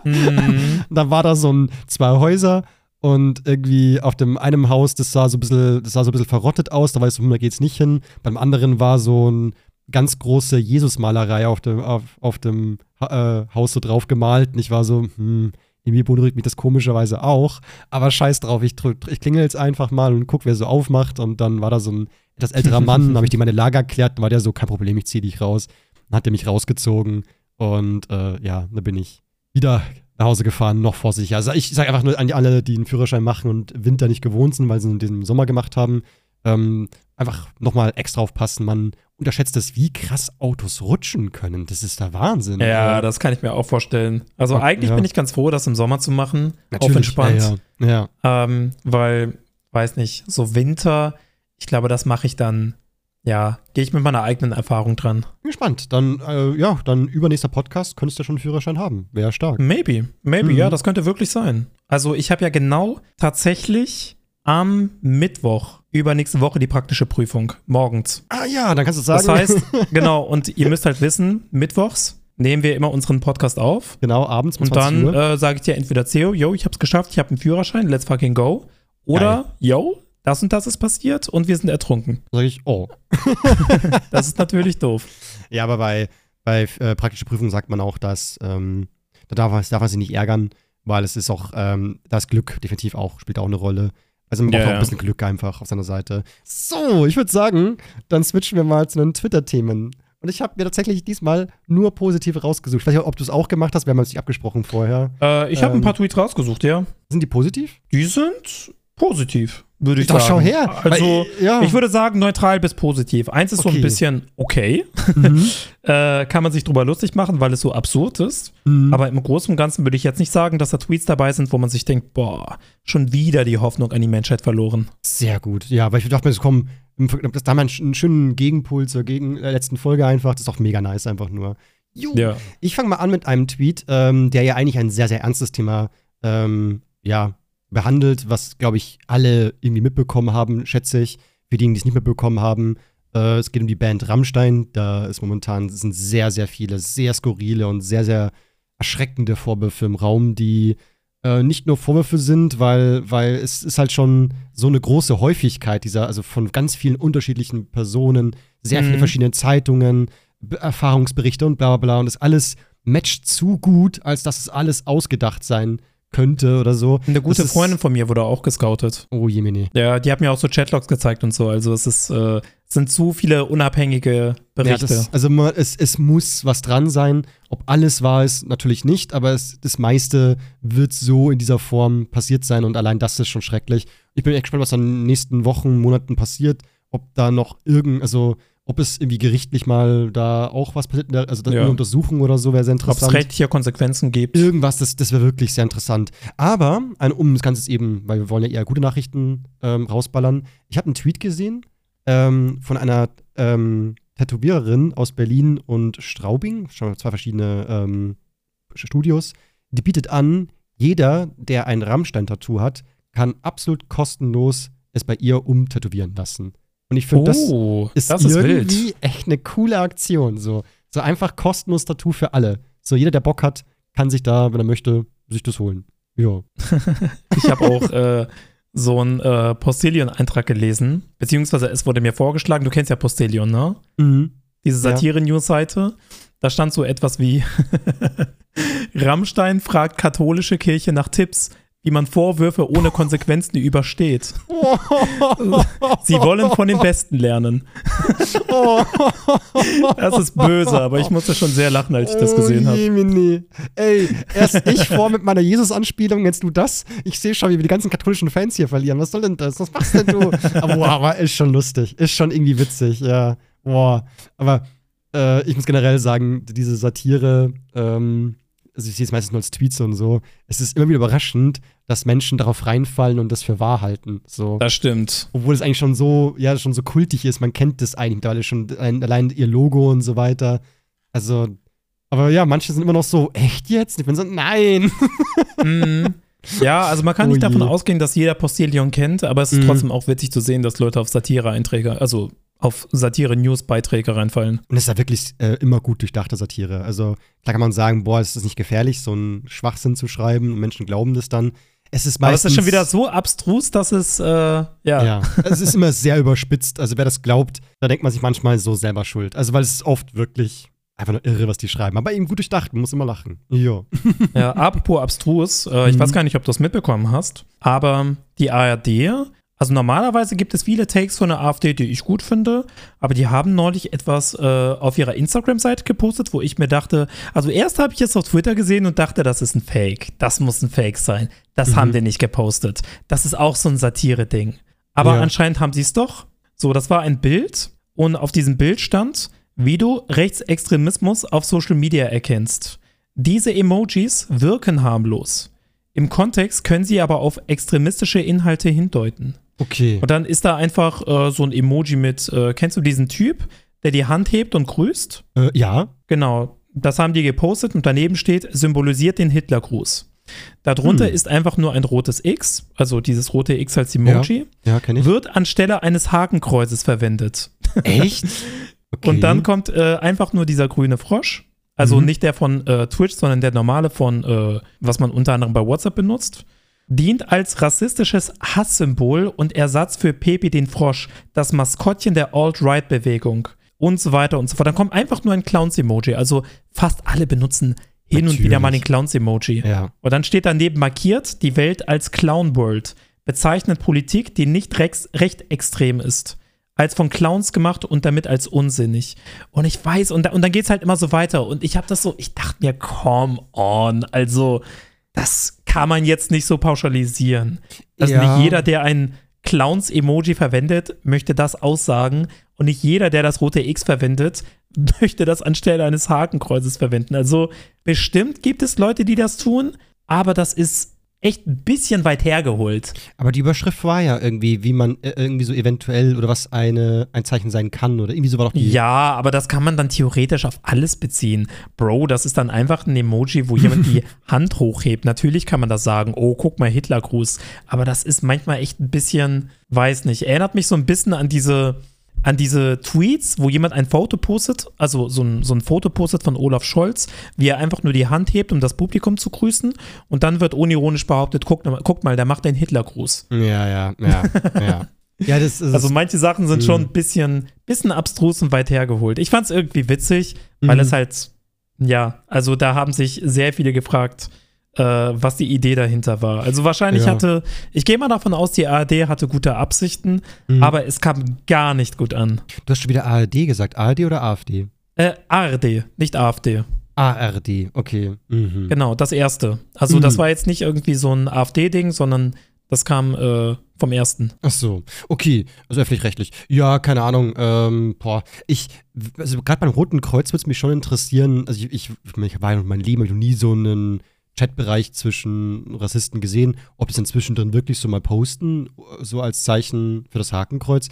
Mhm. Und dann war da so ein zwei Häuser und irgendwie auf dem einen Haus, das sah so ein bisschen, das sah so ein bisschen verrottet aus, da weißt du, da geht's nicht hin. Beim anderen war so ein ganz große Jesusmalerei auf dem, auf, auf dem äh, Haus so drauf gemalt und ich war so, hm, irgendwie beunruhigt mich das komischerweise auch, aber scheiß drauf, ich, drück, ich klingel jetzt einfach mal und guck, wer so aufmacht und dann war da so ein etwas älterer Mann, habe ich die meine Lage erklärt, dann war der so, kein Problem, ich zieh dich raus. Dann hat er mich rausgezogen und äh, ja, da bin ich wieder nach Hause gefahren, noch vorsichtig. Also ich sage einfach nur an die alle, die einen Führerschein machen und Winter nicht gewohnt sind, weil sie ihn diesen Sommer gemacht haben, ähm, einfach nochmal extra aufpassen. Man unterschätzt es, wie krass Autos rutschen können. Das ist der Wahnsinn. Ja, Also, das kann ich mir auch vorstellen. Also Ja. eigentlich bin ich ganz froh, das im Sommer zu machen. Auf entspannt. Ja, ja. ja. Ähm, weil, weiß nicht, so Winter, ich glaube, das mache ich dann, ja, gehe ich mit meiner eigenen Erfahrung dran. Bin gespannt. Dann, äh, ja, dann übernächster Podcast könntest du schon einen Führerschein haben. Wäre stark. Maybe, maybe, Mhm. ja, das könnte wirklich sein. Also ich habe ja genau tatsächlich am Mittwoch übernächste Woche die praktische Prüfung, morgens. Ah ja, dann kannst du sagen. Das heißt, genau, und ihr müsst halt wissen, mittwochs nehmen wir immer unseren Podcast auf. genau, abends um Und 20 dann äh, sage ich dir entweder Theo, yo, ich hab's geschafft, ich habe einen Führerschein, let's fucking go. Oder, yo, das und das ist passiert und wir sind ertrunken. sage ich, oh. Das ist natürlich doof. Ja, aber bei, bei äh, praktische Prüfung sagt man auch, dass ähm, da darf man, darf man sich nicht ärgern, weil es ist auch, ähm, das Glück definitiv auch, spielt auch eine Rolle. Also man braucht Ja, auch ein bisschen Glück einfach auf seiner Seite. So, ich würde sagen, dann switchen wir mal zu den Twitter-Themen. Und ich habe mir tatsächlich diesmal nur positive rausgesucht. Nicht, ob du es auch gemacht hast. Wir haben uns nicht abgesprochen vorher. Äh, ich habe ähm, ein paar Tweets rausgesucht, ja. Sind die positiv? Die sind positiv, würde ich Doch, sagen. schau her. Also, Weil, ja. ich würde sagen, neutral bis positiv. Eins ist so ein Okay. bisschen okay. Mhm. äh, kann man sich drüber lustig machen, weil es so absurd ist. Mhm. Aber im Großen und Ganzen würde ich jetzt nicht sagen, dass da Tweets dabei sind, wo man sich denkt, boah, schon wieder die Hoffnung an die Menschheit verloren. Sehr gut. Ja, weil ich dachte mir, es kommen, das da mal einen schönen Gegenpol zur gegen, äh, letzten Folge einfach. Das ist doch mega nice, einfach nur. Ja. Ich fange mal an mit einem Tweet, ähm, der ja eigentlich ein sehr, sehr ernstes Thema ähm, ja, behandelt, was, glaube ich, alle irgendwie mitbekommen haben, schätze ich. Für diejenigen, die es nicht mitbekommen haben, äh, es geht um die Band Rammstein. Da ist momentan sind sehr, sehr viele, sehr skurrile und sehr, sehr erschreckende Vorwürfe im Raum, die äh, nicht nur Vorwürfe sind, weil, weil es ist halt schon so eine große Häufigkeit dieser, also von ganz vielen unterschiedlichen Personen, sehr viele Mhm. verschiedene Zeitungen, Be- Erfahrungsberichte und bla bla bla. Und das alles matcht zu gut, als dass es alles ausgedacht sein könnte oder so. Eine gute Das Freundin von mir wurde auch gescoutet. Oh Jemini. Ja, die hat mir auch so Chatlogs gezeigt und so. Also es ist, äh, sind zu viele unabhängige Berichte. Ja, das, also man, es, es muss was dran sein. Ob alles wahr ist, natürlich nicht, aber es, das meiste wird so in dieser Form passiert sein und allein das ist schon schrecklich. Ich bin echt gespannt, was dann in den nächsten Wochen, Monaten passiert. Ob da noch irgend, also ob es irgendwie gerichtlich mal da auch was passiert, also Ja. eine Untersuchung oder so wäre sehr Ob es interessant. rechtliche Konsequenzen gibt. Irgendwas, das, das wäre wirklich sehr interessant. Aber, ein, um das Ganze eben, weil wir wollen ja eher gute Nachrichten ähm, rausballern. Ich habe einen Tweet gesehen ähm, von einer ähm, Tätowiererin aus Berlin und Straubing, schon zwei verschiedene ähm, Studios. Die bietet an, jeder, der ein Rammstein-Tattoo hat, kann absolut kostenlos es bei ihr umtätowieren lassen. Und ich finde, das oh, ist das ist irgendwie wild. echt eine coole Aktion. So. so einfach kostenlos Tattoo für alle. So jeder, der Bock hat, kann sich da, wenn er möchte, sich das holen. Ja. Ich habe auch äh, so einen äh, Postilion-Eintrag gelesen, beziehungsweise es wurde mir vorgeschlagen, du kennst ja Postilion, ne? Mhm. Diese. Satire-News-Seite. Da stand so etwas wie Rammstein fragt katholische Kirche nach Tipps, wie man Vorwürfe ohne Konsequenzen übersteht. Sie wollen von den Besten lernen. Das ist böse, aber ich musste schon sehr lachen, als ich das gesehen oh, habe. Jemini. Ey, erst ich vor mit meiner Jesus-Anspielung, jetzt du das. Ich sehe schon, wie wir die ganzen katholischen Fans hier verlieren. Was soll denn das? Was machst denn du? aber, boah, aber ist schon lustig. Ist schon irgendwie witzig, ja. Boah. Aber äh, ich muss generell sagen, diese Satire, ähm, also ich sehe es meistens nur als Tweets und so, es ist immer wieder überraschend, dass Menschen darauf reinfallen und das für wahr halten. So. Das stimmt. Obwohl es eigentlich schon so, ja, schon so kultig ist. Man kennt das eigentlich mittlerweile schon, allein, ihr Logo und so weiter. Also, aber ja, manche sind immer noch so, echt jetzt? Ich bin so, nein. Mhm. Ja, also man kann Oh nicht davon ausgehen, dass jeder Postillon kennt, aber es ist Mhm. trotzdem auch witzig zu sehen, dass Leute auf Satire-Einträge, also auf Satire-News-Beiträge reinfallen. Und es ist ja wirklich äh, immer gut durchdachte Satire. Also, klar kann man sagen, boah, ist das nicht gefährlich, so einen Schwachsinn zu schreiben und Menschen glauben das dann. Es ist Aber es meistens. ist schon wieder so abstrus, dass es, äh, ja. Ja, es ist immer sehr überspitzt. Also, wer das glaubt, da denkt man sich manchmal so selber schuld. Also, weil es ist oft wirklich einfach nur irre, was die schreiben. Aber eben gut durchdacht, man muss immer lachen. Jo. Ja, apropos abstrus, äh, ich Mhm. weiß gar nicht, ob du es mitbekommen hast, aber die ARD, also normalerweise gibt es viele Takes von der AfD, die ich gut finde, aber die haben neulich etwas äh, auf ihrer Instagram-Seite gepostet, wo ich mir dachte, also erst habe ich es auf Twitter gesehen und dachte, das ist ein Fake, das muss ein Fake sein, das Mhm. haben die nicht gepostet, das ist auch so ein Satire-Ding. Aber Ja. anscheinend haben sie es doch. So, das war ein Bild und auf diesem Bild stand, wie du Rechtsextremismus auf Social Media erkennst. Diese Emojis wirken harmlos. Im Kontext können sie aber auf extremistische Inhalte hindeuten. Okay. Und dann ist da einfach äh, so ein Emoji mit, äh, kennst du diesen Typ, der die Hand hebt und grüßt? Äh, ja. Genau, das haben die gepostet und daneben steht, symbolisiert den Hitlergruß. Darunter Hm. ist einfach nur ein rotes X, also dieses rote X als Emoji, Ja, kenne ich. wird anstelle eines Hakenkreuzes verwendet. Echt? Okay. Und dann kommt äh, einfach nur dieser grüne Frosch. Also Mhm. nicht der von äh, Twitch, sondern der normale von, äh, was man unter anderem bei WhatsApp benutzt. Dient als rassistisches Hasssymbol und Ersatz für Pepe den Frosch, das Maskottchen der Alt-Right-Bewegung und so weiter und so fort. Dann kommt einfach nur ein Clowns-Emoji. Also fast alle benutzen hin und wieder mal den Natürlich. Clowns-Emoji. Ja. Und dann steht daneben markiert, die Welt als Clown World bezeichnet Politik, die nicht rechts, recht extrem ist. als von Clowns gemacht und damit als unsinnig. Und ich weiß, und, da, und dann geht es halt immer so weiter. Und ich habe das so, ich dachte mir, come on, also das kann man jetzt nicht so pauschalisieren. Dass ja. nicht jeder, der ein Clowns-Emoji verwendet, möchte das aussagen. Und nicht jeder, der das rote X verwendet, möchte das anstelle eines Hakenkreuzes verwenden. Also bestimmt gibt es Leute, die das tun, aber das ist echt ein bisschen weit hergeholt. Aber die Überschrift war ja irgendwie, wie man äh, irgendwie so eventuell oder was eine, ein Zeichen sein kann oder irgendwie so war doch die. Ja, aber das kann man dann theoretisch auf alles beziehen. Bro, das ist dann einfach ein Emoji, wo jemand die Hand hochhebt. Natürlich kann man das sagen, oh, guck mal, Hitlergruß. Aber das ist manchmal echt ein bisschen, weiß nicht, erinnert mich so ein bisschen an diese an diese Tweets, wo jemand ein Foto postet, also so ein, so ein Foto postet von Olaf Scholz, wie er einfach nur die Hand hebt, um das Publikum zu grüßen. Und dann wird unironisch behauptet, guck, guck mal, der macht einen Hitlergruß. Ja, ja, ja, ja. ja das ist, also manche Sachen sind schon ein bisschen, bisschen abstrus und weit hergeholt. Ich fand es irgendwie witzig, weil mhm. es halt, ja, also da haben sich sehr viele gefragt, äh, was die Idee dahinter war. Also wahrscheinlich ja. hatte, ich gehe mal davon aus, die ARD hatte gute Absichten, mhm. aber es kam gar nicht gut an. Du hast schon wieder ARD gesagt, ARD oder AfD? Äh, ARD, nicht AfD. ARD, okay. Mhm. Genau, das erste. Also mhm. das war jetzt nicht irgendwie so ein AfD-Ding, sondern das kam äh, vom ersten. Ach so, okay, also öffentlich-rechtlich. Ja, keine Ahnung. Ähm, boah, ich, also gerade beim Roten Kreuz würde es mich schon interessieren. Also ich, ich, ich war mein Leben noch nie so einen Chatbereich zwischen Rassisten gesehen. Ob es inzwischen drin wirklich so mal posten, so als Zeichen für das Hakenkreuz,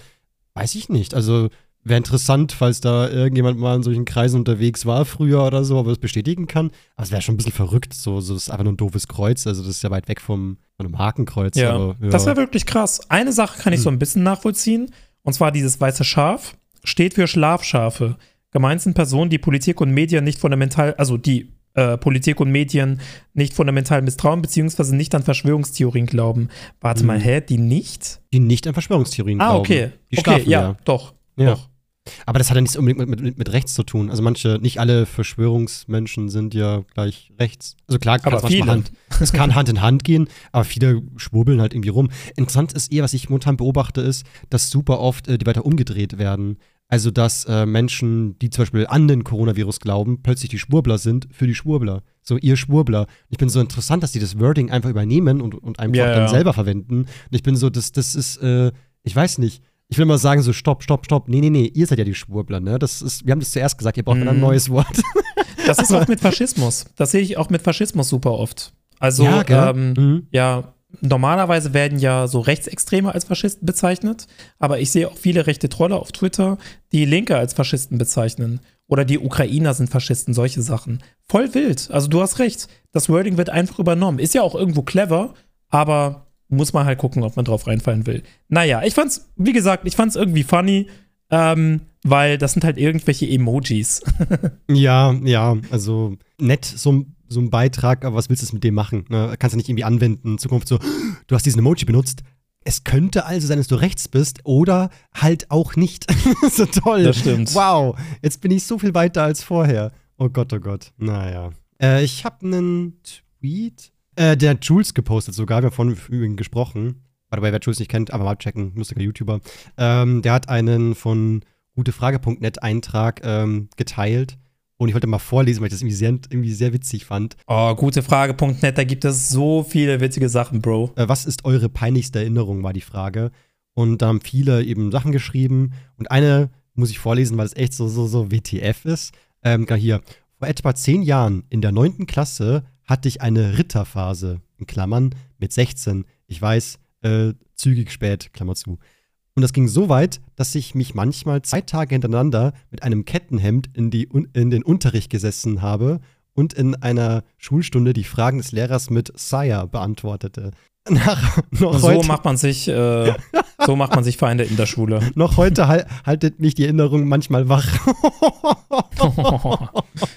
weiß ich nicht. Also wäre interessant, falls da irgendjemand mal in solchen Kreisen unterwegs war früher oder so, aber das bestätigen kann. Aber es wäre schon ein bisschen verrückt, so, so das ist einfach nur ein doofes Kreuz. Also das ist ja weit weg vom, von einem Hakenkreuz. Ja, aber, ja. das wäre wirklich krass. Eine Sache kann ich hm. so ein bisschen nachvollziehen, und zwar dieses weiße Schaf steht für Schlafschafe. Gemeint sind Personen, die Politik und Medien nicht fundamental, also die äh, Politik und Medien nicht fundamental misstrauen, beziehungsweise nicht an Verschwörungstheorien glauben. Warte mhm. mal, hä, die nicht? Die nicht an Verschwörungstheorien ah, glauben. Ah, okay. Die okay, ja, ja, doch. Ja. Doch. Aber das hat ja nichts unbedingt mit, mit, mit, rechts zu tun. Also manche, nicht alle Verschwörungsmenschen sind ja gleich rechts. Also klar, aber viele. Hand, es kann Hand in Hand gehen, aber viele schwurbeln halt irgendwie rum. Interessant ist eher, was ich momentan beobachte, ist, dass super oft äh, die weiter umgedreht werden. Also, dass äh, Menschen, die zum Beispiel an den Coronavirus glauben, plötzlich die Schwurbler sind für die Schwurbler. So, ihr Schwurbler. Ich bin so interessant, dass die das Wording einfach übernehmen und, und einfach ja, dann ja. selber verwenden. Und ich bin so, das, das ist, äh, ich weiß nicht. Ich will mal sagen, so, stopp, stopp, stopp. Nee, nee, nee, ihr seid ja die Schwurbler, ne? Das ist, wir haben das zuerst gesagt, ihr braucht mm. ein neues Wort. das ist auch mit Faschismus. Das sehe ich auch mit Faschismus super oft. Also, ja, ähm, mhm. ja normalerweise werden ja so Rechtsextreme als Faschisten bezeichnet, aber ich sehe auch viele rechte Trolle auf Twitter, die Linke als Faschisten bezeichnen. Oder die Ukrainer sind Faschisten, solche Sachen. Voll wild. Also du hast recht. Das Wording wird einfach übernommen. Ist ja auch irgendwo clever, aber muss man halt gucken, ob man drauf reinfallen will. Naja, ich fand's, wie gesagt, ich fand's irgendwie funny, ähm, weil das sind halt irgendwelche Emojis. ja, ja, also nett, so ein so ein Beitrag, aber was willst du mit dem machen? Ne? Kannst du nicht irgendwie anwenden. In Zukunft so, du hast diesen Emoji benutzt. Es könnte also sein, dass du rechts bist oder halt auch nicht. so toll. Das stimmt. Wow, jetzt bin ich so viel weiter als vorher. Oh Gott, oh Gott. Naja. Äh, ich habe einen Tweet, äh, der Jules gepostet sogar. Wir haben vorhin über ihn gesprochen. By the way, wer Jules nicht kennt, aber mal checken, lustiger YouTuber. Ähm, der hat einen von gutefrage.net Eintrag ähm, geteilt und ich wollte mal vorlesen, weil ich das irgendwie sehr, irgendwie sehr witzig fand. Oh, gute Frage.net, da gibt es so viele witzige Sachen, Bro. Äh, was ist eure peinlichste Erinnerung, war die Frage. Und da haben viele eben Sachen geschrieben. Und eine muss ich vorlesen, weil es echt so, so, so WTF ist. Ähm, hier. Vor etwa zehn Jahren in der neunten Klasse hatte ich eine Ritterphase, in Klammern, mit 16. Ich weiß, äh, zügig spät, Klammer zu. Und das ging so weit, dass ich mich manchmal zwei Tage hintereinander mit einem Kettenhemd in, die, in den Unterricht gesessen habe und in einer Schulstunde die Fragen des Lehrers mit Sire beantwortete. Nach, so heute, macht man sich, äh, so macht man sich Feinde in der Schule. Noch heute haltet mich die Erinnerung manchmal wach.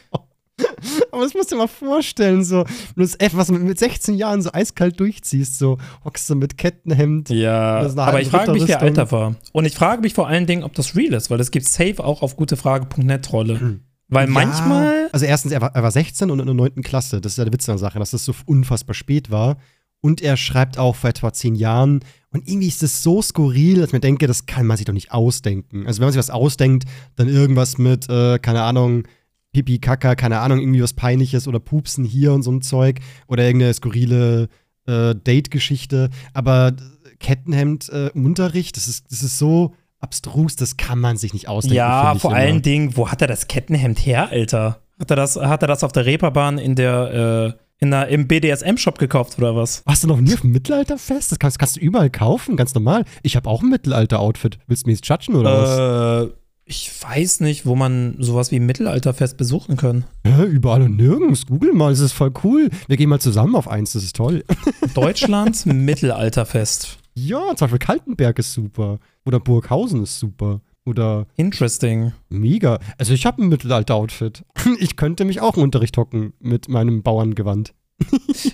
Aber das musst du dir mal vorstellen, so, du das F, was du mit 16 Jahren so eiskalt durchziehst, so, hockst du mit Kettenhemd. Ja, aber ich frage mich, wer Alter war. Und ich frage mich vor allen Dingen, ob das real ist, weil es gibt safe auch auf gutefrage.net Trolle. Hm. Weil ja, manchmal. Also, erstens, er war, er war 16 und in der 9. Klasse. Das ist ja der Witz an der Sache, dass das so unfassbar spät war. und er schreibt auch vor etwa zehn Jahren. Und irgendwie ist das so skurril, dass ich mir denke, das kann man sich doch nicht ausdenken. Also wenn man sich was ausdenkt, dann irgendwas mit, äh, keine Ahnung, Pipi, Kaka, keine Ahnung, irgendwie was Peinliches oder Pupsen hier und so ein Zeug. Oder irgendeine skurrile äh, Date-Geschichte. Aber Kettenhemd äh, Unterricht, das ist, das ist so abstrus, das kann man sich nicht ausdenken. Ja, vor immer. allen Dingen, wo hat er das Kettenhemd her, Alter? Hat er das, hat er das auf der Reeperbahn in der, äh, in der, im BDSM-Shop gekauft oder was? Warst du noch nie auf dem Mittelalterfest? Das kannst, kannst du überall kaufen, ganz normal. Ich habe auch ein Mittelalter-Outfit. Willst du mich jetzt judgen oder äh, was? Ich weiß nicht, wo man sowas wie Mittelalterfest besuchen kann. Ja, überall und nirgends. Google mal, das ist voll cool. Wir gehen mal zusammen auf eins, das ist toll. Deutschlands Mittelalterfest. Ja, zum Beispiel Kaltenberg ist super. Oder Burghausen ist super. Oder. Interesting. Mega. Also, ich habe ein Mittelalter-Outfit. Ich könnte mich auch im Unterricht hocken mit meinem Bauerngewand.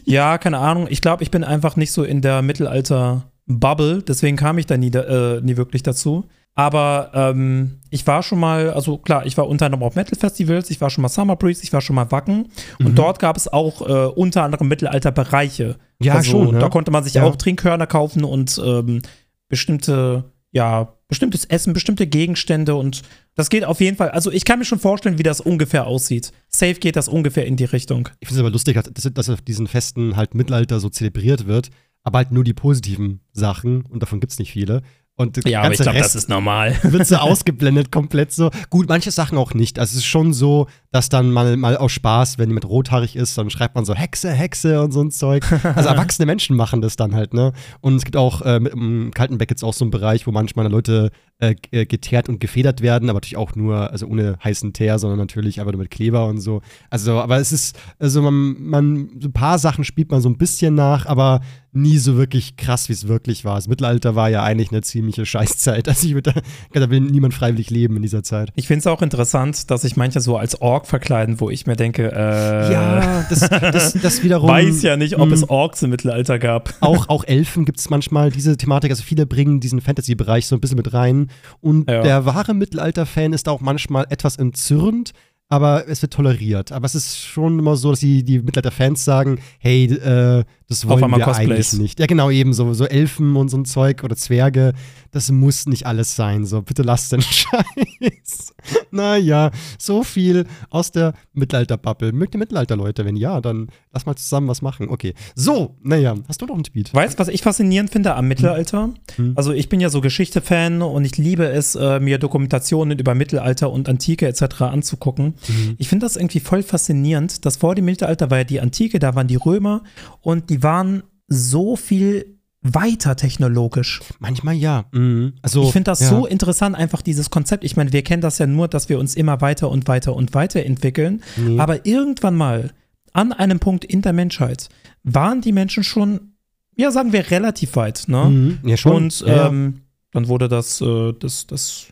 ja, keine Ahnung. Ich glaube, ich bin einfach nicht so in der Mittelalter-Bubble. Deswegen kam ich da nie, äh, nie wirklich dazu. Aber ähm, ich war schon mal, also klar, ich war unter anderem auf Metal-Festivals, ich war schon mal Summer Breeze, ich war schon mal Wacken. Und mhm. dort gab es auch äh, unter anderem Mittelalter-Bereiche. Ja, also, schon. Ne? Da konnte man sich ja. auch Trinkhörner kaufen und ähm, bestimmte, ja, bestimmtes Essen, bestimmte Gegenstände und das geht auf jeden Fall. Also ich kann mir schon vorstellen, wie das ungefähr aussieht. Safe geht das ungefähr in die Richtung. Ich finde es aber lustig, dass, dass auf diesen Festen halt Mittelalter so zelebriert wird, aber halt nur die positiven Sachen und davon gibt es nicht viele. Und ja, aber ich glaube, das ist normal. Wird so ausgeblendet, komplett so. Gut, manche Sachen auch nicht. Also es ist schon so, dass dann mal, mal aus Spaß, wenn jemand rothaarig ist, dann schreibt man so Hexe, Hexe und so ein Zeug. Also erwachsene Menschen machen das dann halt, ne? Und es gibt auch äh, mit im Kaltenbeck jetzt auch so einen Bereich, wo manchmal Leute äh, äh, geteert und gefedert werden, aber natürlich auch nur, also ohne heißen Teer, sondern natürlich einfach nur mit Kleber und so. Also, aber es ist, also man, man, so ein paar Sachen spielt man so ein bisschen nach, aber nie so wirklich krass, wie es wirklich war. Das Mittelalter war ja eigentlich eine ziemliche Scheißzeit. Also ich würde da, da will niemand freiwillig leben in dieser Zeit. Ich finde es auch interessant, dass sich manche so als Ork verkleiden, wo ich mir denke, äh, ja, das, das, das wiederum. Weiß ja nicht, ob es hm. Orks im Mittelalter gab. Auch, auch Elfen gibt es manchmal diese Thematik. Also viele bringen diesen Fantasy-Bereich so ein bisschen mit rein. Und ja. der wahre Mittelalter-Fan ist auch manchmal etwas entzürnt, aber es wird toleriert. Aber es ist schon immer so, dass die, die Mittelalter-Fans sagen, hey, äh, das wollen wir Cosplays. eigentlich nicht. Ja, genau, eben so, so Elfen und so ein Zeug oder Zwerge, das muss nicht alles sein. So, bitte lasst den Scheiß. naja, so viel aus der Mittelalter-Bubble. Mögt ihr Mittelalter-Leute? Wenn ja, dann lass mal zusammen was machen. Okay. So, naja, hast du noch einen Tweet? Weißt du, was ich faszinierend finde am Mittelalter? Hm. Also, ich bin ja so Geschichte-Fan und ich liebe es, äh, mir Dokumentationen über Mittelalter und Antike etc. anzugucken. Mhm. Ich finde das irgendwie voll faszinierend, dass vor dem Mittelalter war ja die Antike, da waren die Römer und die waren so viel weiter technologisch. Manchmal ja. Mhm. Also, ich finde das ja. so interessant, einfach dieses Konzept. Ich meine, wir kennen das ja nur, dass wir uns immer weiter und weiter und weiter entwickeln. Mhm. Aber irgendwann mal, an einem Punkt in der Menschheit, waren die Menschen schon, ja, sagen wir, relativ weit. Ne? Mhm. Ja, schon. Und ähm, dann wurde das, äh, das, das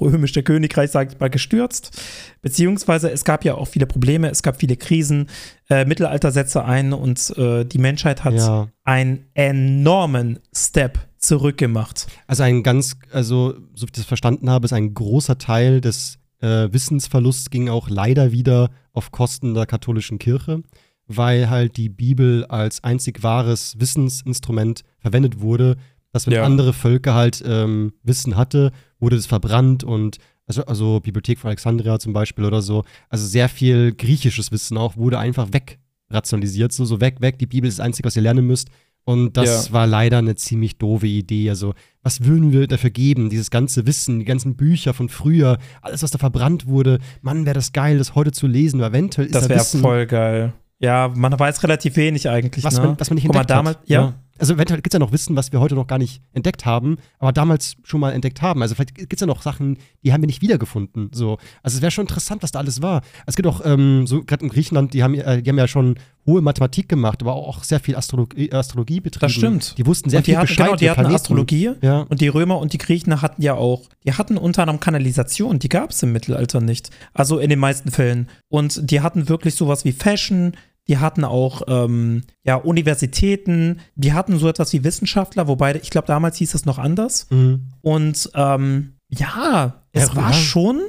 römische Königreich, sag ich mal, gestürzt. Beziehungsweise es gab ja auch viele Probleme, es gab viele Krisen, äh, Mittelalter setzte ein und äh, die Menschheit hat ja. einen enormen Step zurückgemacht. Also ein ganz, also so wie ich das verstanden habe, ist ein großer Teil des äh, Wissensverlusts ging auch leider wieder auf Kosten der katholischen Kirche, weil halt die Bibel als einzig wahres Wissensinstrument verwendet wurde, dass wenn ja. andere Völker halt ähm, Wissen hatte, wurde das verbrannt und also, also Bibliothek von Alexandria zum Beispiel oder so. Also sehr viel griechisches Wissen auch wurde einfach wegrationalisiert, so, so weg, weg. Die Bibel ist das Einzige, was ihr lernen müsst. Und das ja. war leider eine ziemlich doofe Idee. Also, was würden wir dafür geben? Dieses ganze Wissen, die ganzen Bücher von früher, alles, was da verbrannt wurde. Mann, wäre das geil, das heute zu lesen. Eventuell ist das wäre voll geil. Ja, man weiß relativ wenig eigentlich. Was, ne? man, was man nicht entdeckt Guck mal, damals, hat. ja. ja also eventuell gibt es ja noch Wissen, was wir heute noch gar nicht entdeckt haben, aber damals schon mal entdeckt haben. Also vielleicht gibt es ja noch Sachen, die haben wir nicht wiedergefunden. So. Also es wäre schon interessant, was da alles war. Es gibt auch, ähm, so gerade in Griechenland, die haben, äh, die haben ja schon hohe Mathematik gemacht, aber auch sehr viel Astrologie, Astrologie betrieben. Das stimmt. Die wussten sehr und viel hatten, Bescheid. Genau, die hatten Planeten. Astrologie ja. und die Römer und die Griechen hatten ja auch, die hatten unter anderem Kanalisation, die gab es im Mittelalter nicht. Also in den meisten Fällen. Und die hatten wirklich sowas wie Fashion, die hatten auch ähm, ja, Universitäten, die hatten so etwas wie Wissenschaftler, wobei ich glaube, damals hieß es noch anders. Mhm. Und ähm, ja, es ja, war schon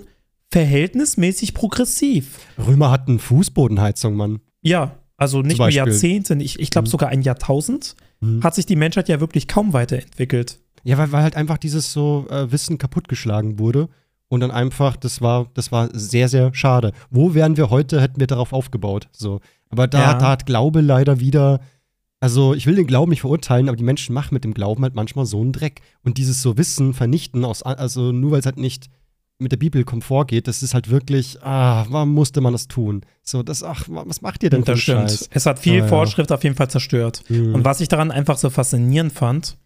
verhältnismäßig progressiv. Römer hatten Fußbodenheizung, Mann. Ja, Also nicht nur Jahrzehnte, ich, ich glaube mhm. sogar ein Jahrtausend, mhm. hat sich die Menschheit ja wirklich kaum weiterentwickelt. Ja, weil, weil halt einfach dieses so äh, Wissen kaputtgeschlagen wurde. Und dann einfach, das war, das war sehr, sehr schade. Wo wären wir heute, hätten wir darauf aufgebaut. So. Aber da, ja. da hat Glaube leider wieder also ich will den Glauben nicht verurteilen, aber die Menschen machen mit dem Glauben halt manchmal so einen Dreck. Und dieses so Wissen vernichten, aus, also nur weil es halt nicht mit der Bibel Komfort geht, das ist halt wirklich, ah, warum musste man das tun? So, das, ach, was macht ihr denn das stimmt. Scheiß? Es hat viel ah, Fortschritt ja. auf jeden Fall zerstört. Mhm. Und was ich daran einfach so faszinierend fand,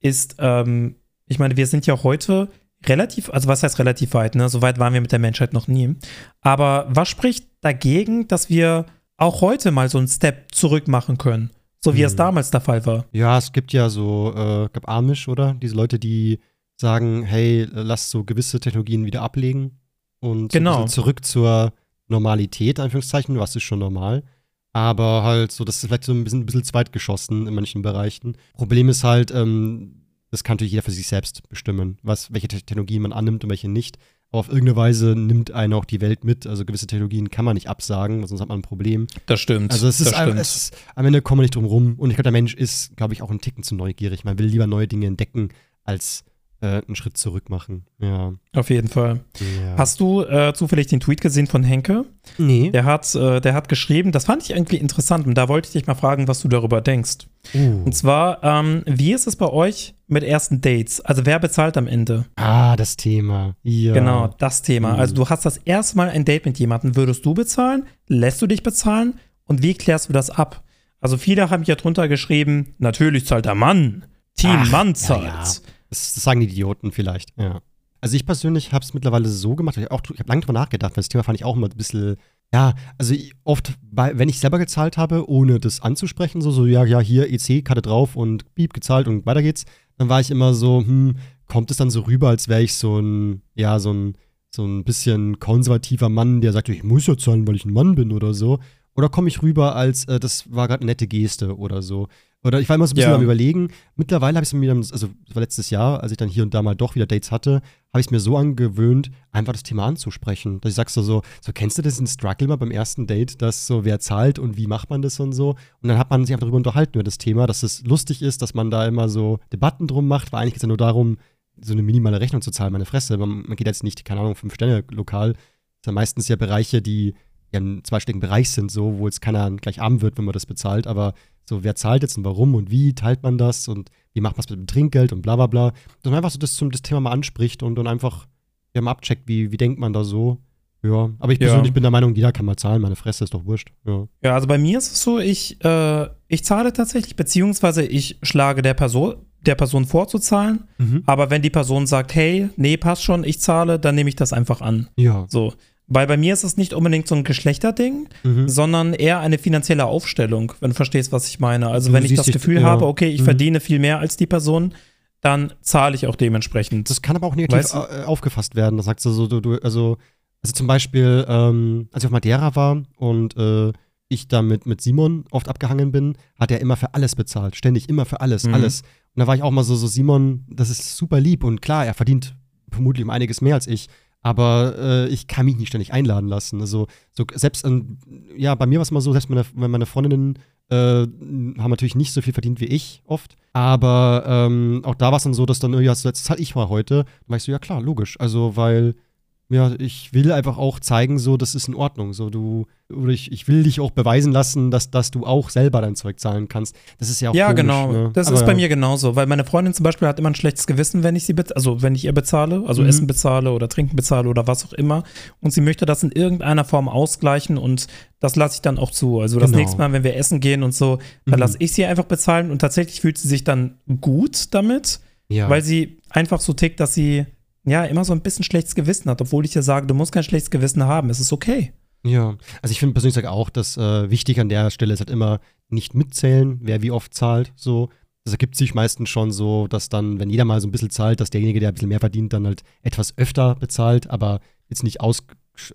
ist, ähm, ich meine, wir sind ja heute relativ, also was heißt relativ weit, ne? So weit waren wir mit der Menschheit noch nie. Aber was spricht dagegen, dass wir auch heute mal so einen Step zurück machen können? So wie hm. es damals der Fall war. Ja, es gibt ja so, äh, gab Amish, oder? Diese Leute, die sagen, hey, lass so gewisse Technologien wieder ablegen und genau. so zurück zur Normalität, Anführungszeichen, was ist schon normal. Aber halt so, das ist vielleicht so ein bisschen, ein bisschen zweitgeschossen in manchen Bereichen. Problem ist halt, ähm, das kann natürlich jeder für sich selbst bestimmen, was, welche Technologien man annimmt und welche nicht. Aber auf irgendeine Weise nimmt einen auch die Welt mit. Also gewisse Technologien kann man nicht absagen, sonst hat man ein Problem. Das stimmt. Also es ist, ein, es ist am Ende kommen wir nicht drum rum. Und ich glaube, der Mensch ist, glaube ich, auch ein Ticken zu neugierig. Man will lieber neue Dinge entdecken, als äh, einen Schritt zurück machen. Ja. Auf jeden Fall. Ja. Hast du äh, zufällig den Tweet gesehen von Henke? Nee. Der hat, äh, der hat geschrieben, das fand ich irgendwie interessant und da wollte ich dich mal fragen, was du darüber denkst. Uh. Und zwar, ähm, wie ist es bei euch mit ersten Dates? Also wer bezahlt am Ende? Ah, das Thema. Ja. Genau, das Thema. Mhm. Also du hast das erste Mal ein Date mit jemandem. Würdest du bezahlen? Lässt du dich bezahlen? Und wie klärst du das ab? Also viele haben hier drunter geschrieben, natürlich zahlt der Mann. Team Ach, Mann zahlt. Ja, ja. Das, das sagen die Idioten vielleicht, ja. Also ich persönlich habe es mittlerweile so gemacht, ich habe hab lange drüber nachgedacht, weil das Thema fand ich auch immer ein bisschen, ja, also oft, bei, wenn ich selber gezahlt habe, ohne das anzusprechen, so, so ja, ja, hier EC-Karte drauf und Piep gezahlt und weiter geht's, dann war ich immer so, hm, kommt es dann so rüber, als wäre ich so ein, ja, so ein, so ein bisschen konservativer Mann, der sagt, ich muss ja zahlen, weil ich ein Mann bin oder so. Oder komme ich rüber als, äh, das war gerade eine nette Geste oder so. Oder ich war immer so ein bisschen ja. am Überlegen. Mittlerweile habe ich es mir, also das war letztes Jahr, als ich dann hier und da mal doch wieder Dates hatte, habe ich es mir so angewöhnt, einfach das Thema anzusprechen. Dass ich sage so, so, so, kennst du das in Struggle mal beim ersten Date, dass so, wer zahlt und wie macht man das und so? Und dann hat man sich einfach darüber unterhalten, über das Thema, dass es lustig ist, dass man da immer so Debatten drum macht, weil eigentlich geht es ja nur darum, so eine minimale Rechnung zu zahlen, meine Fresse. Man, man geht jetzt nicht, keine Ahnung, fünf Sterne lokal. Das sind meistens ja Bereiche, die ja im zweistelligen Bereich sind, so, wo jetzt keiner gleich arm wird, wenn man das bezahlt, aber so, wer zahlt jetzt und warum und wie teilt man das und wie macht man es mit dem Trinkgeld und bla bla bla. Dass man einfach so das, zum, das Thema mal anspricht und dann einfach ja, mal abcheckt, wie, wie denkt man da so. Ja, aber ich persönlich ja. bin der Meinung, jeder kann mal zahlen, meine Fresse ist doch wurscht. Ja, ja also bei mir ist es so, ich, äh, ich zahle tatsächlich, beziehungsweise ich schlage der Person, der Person vorzuzahlen, mhm. aber wenn die Person sagt, hey, nee, passt schon, ich zahle, dann nehme ich das einfach an. Ja. So. Weil bei mir ist es nicht unbedingt so ein Geschlechterding, mhm. sondern eher eine finanzielle Aufstellung, wenn du verstehst, was ich meine. Also, du wenn ich das Gefühl dich, habe, okay, ich mhm. verdiene viel mehr als die Person, dann zahle ich auch dementsprechend. Das kann aber auch negativ weißt du? Äh, aufgefasst werden. Da sagst du so, du, du, also, also zum Beispiel, ähm, als ich auf Madeira war und äh, ich da mit, mit Simon oft abgehangen bin, hat er immer für alles bezahlt. Ständig, immer für alles, mhm. alles. Und da war ich auch mal so, so, Simon, das ist super lieb und klar, er verdient vermutlich um einiges mehr als ich aber äh, ich kann mich nicht ständig einladen lassen. Also, so selbst, ähm, ja, bei mir war es mal so, selbst meine, meine Freundinnen äh, haben natürlich nicht so viel verdient wie ich oft. Aber ähm, auch da war es dann so, dass dann, ja, jetzt zahle ich mal heute. Dann war ich so, ja klar, logisch. Also, weil ja, ich will einfach auch zeigen, so, das ist in Ordnung. So, du, oder ich, ich will dich auch beweisen lassen, dass, dass du auch selber dein Zeug zahlen kannst. Das ist ja auch Ja, komisch, genau. Ne? Das Aber ist bei ja. mir genauso, weil meine Freundin zum Beispiel hat immer ein schlechtes Gewissen, wenn ich sie also wenn ich ihr bezahle, also mhm. Essen bezahle oder Trinken bezahle oder was auch immer. Und sie möchte das in irgendeiner Form ausgleichen und das lasse ich dann auch zu. Also das genau. nächste Mal, wenn wir essen gehen und so, dann mhm. lasse ich sie einfach bezahlen und tatsächlich fühlt sie sich dann gut damit, ja. weil sie einfach so tickt, dass sie ja, immer so ein bisschen schlechtes Gewissen hat, obwohl ich ja sage, du musst kein schlechtes Gewissen haben, es ist okay. Ja, also ich finde persönlich auch, dass äh, wichtig an der Stelle ist halt immer nicht mitzählen, wer wie oft zahlt, so. Das ergibt sich meistens schon so, dass dann, wenn jeder mal so ein bisschen zahlt, dass derjenige, der ein bisschen mehr verdient, dann halt etwas öfter bezahlt, aber jetzt nicht, aus,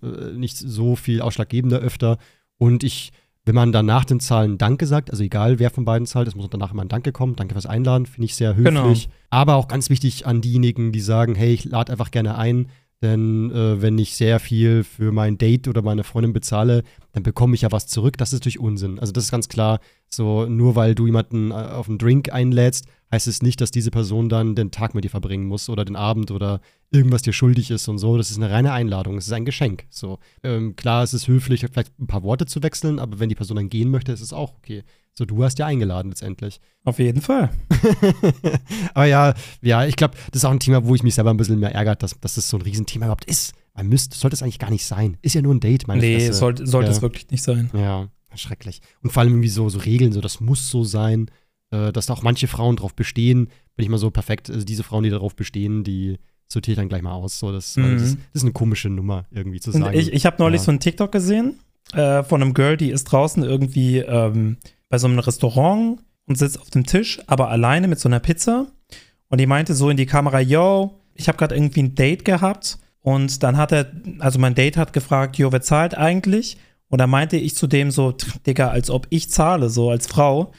äh, nicht so viel ausschlaggebender öfter. Und ich wenn man dann nach den Zahlen Danke sagt, also egal wer von beiden zahlt, es muss danach immer ein Danke kommen. Danke fürs Einladen, finde ich sehr höflich. Genau. Aber auch ganz wichtig an diejenigen, die sagen, hey, ich lade einfach gerne ein, Denn äh, wenn ich sehr viel für mein Date oder meine Freundin bezahle, dann bekomme ich ja was zurück. Das ist natürlich Unsinn. Also das ist ganz klar, so nur weil du jemanden äh, auf einen Drink einlädst, heißt es nicht, dass diese Person dann den Tag mit dir verbringen muss oder den Abend oder irgendwas dir schuldig ist und so. Das ist eine reine Einladung, es ist ein Geschenk. So ähm, klar, es ist höflich, vielleicht ein paar Worte zu wechseln, aber wenn die Person dann gehen möchte, ist es auch okay. So, du hast ja eingeladen letztendlich. Auf jeden Fall. aber ja, ja, ich glaube, das ist auch ein Thema, wo ich mich selber ein bisschen mehr ärgert, dass, dass das so ein Riesenthema überhaupt ist. Man müsste, sollte es eigentlich gar nicht sein. Ist ja nur ein Date, meine Nee, sollte, sollte ja. es wirklich nicht sein. Ja, schrecklich. Und vor allem irgendwie so, so Regeln, so das muss so sein, äh, dass da auch manche Frauen drauf bestehen. Bin ich mal so perfekt, also diese Frauen, die darauf bestehen, die sortiere ich dann gleich mal aus. So, das, mhm. das, ist, das, ist, eine komische Nummer, irgendwie zu sagen. Ich, ich habe neulich ja. so einen TikTok gesehen äh, von einem Girl, die ist draußen irgendwie ähm, bei so einem Restaurant und sitzt auf dem Tisch, aber alleine mit so einer Pizza. Und die meinte so in die Kamera, yo, ich habe gerade irgendwie ein Date gehabt. Und dann hat er, also mein Date hat gefragt, yo, wer zahlt eigentlich? Und da meinte ich zu dem so, Digga, als ob ich zahle, so als Frau.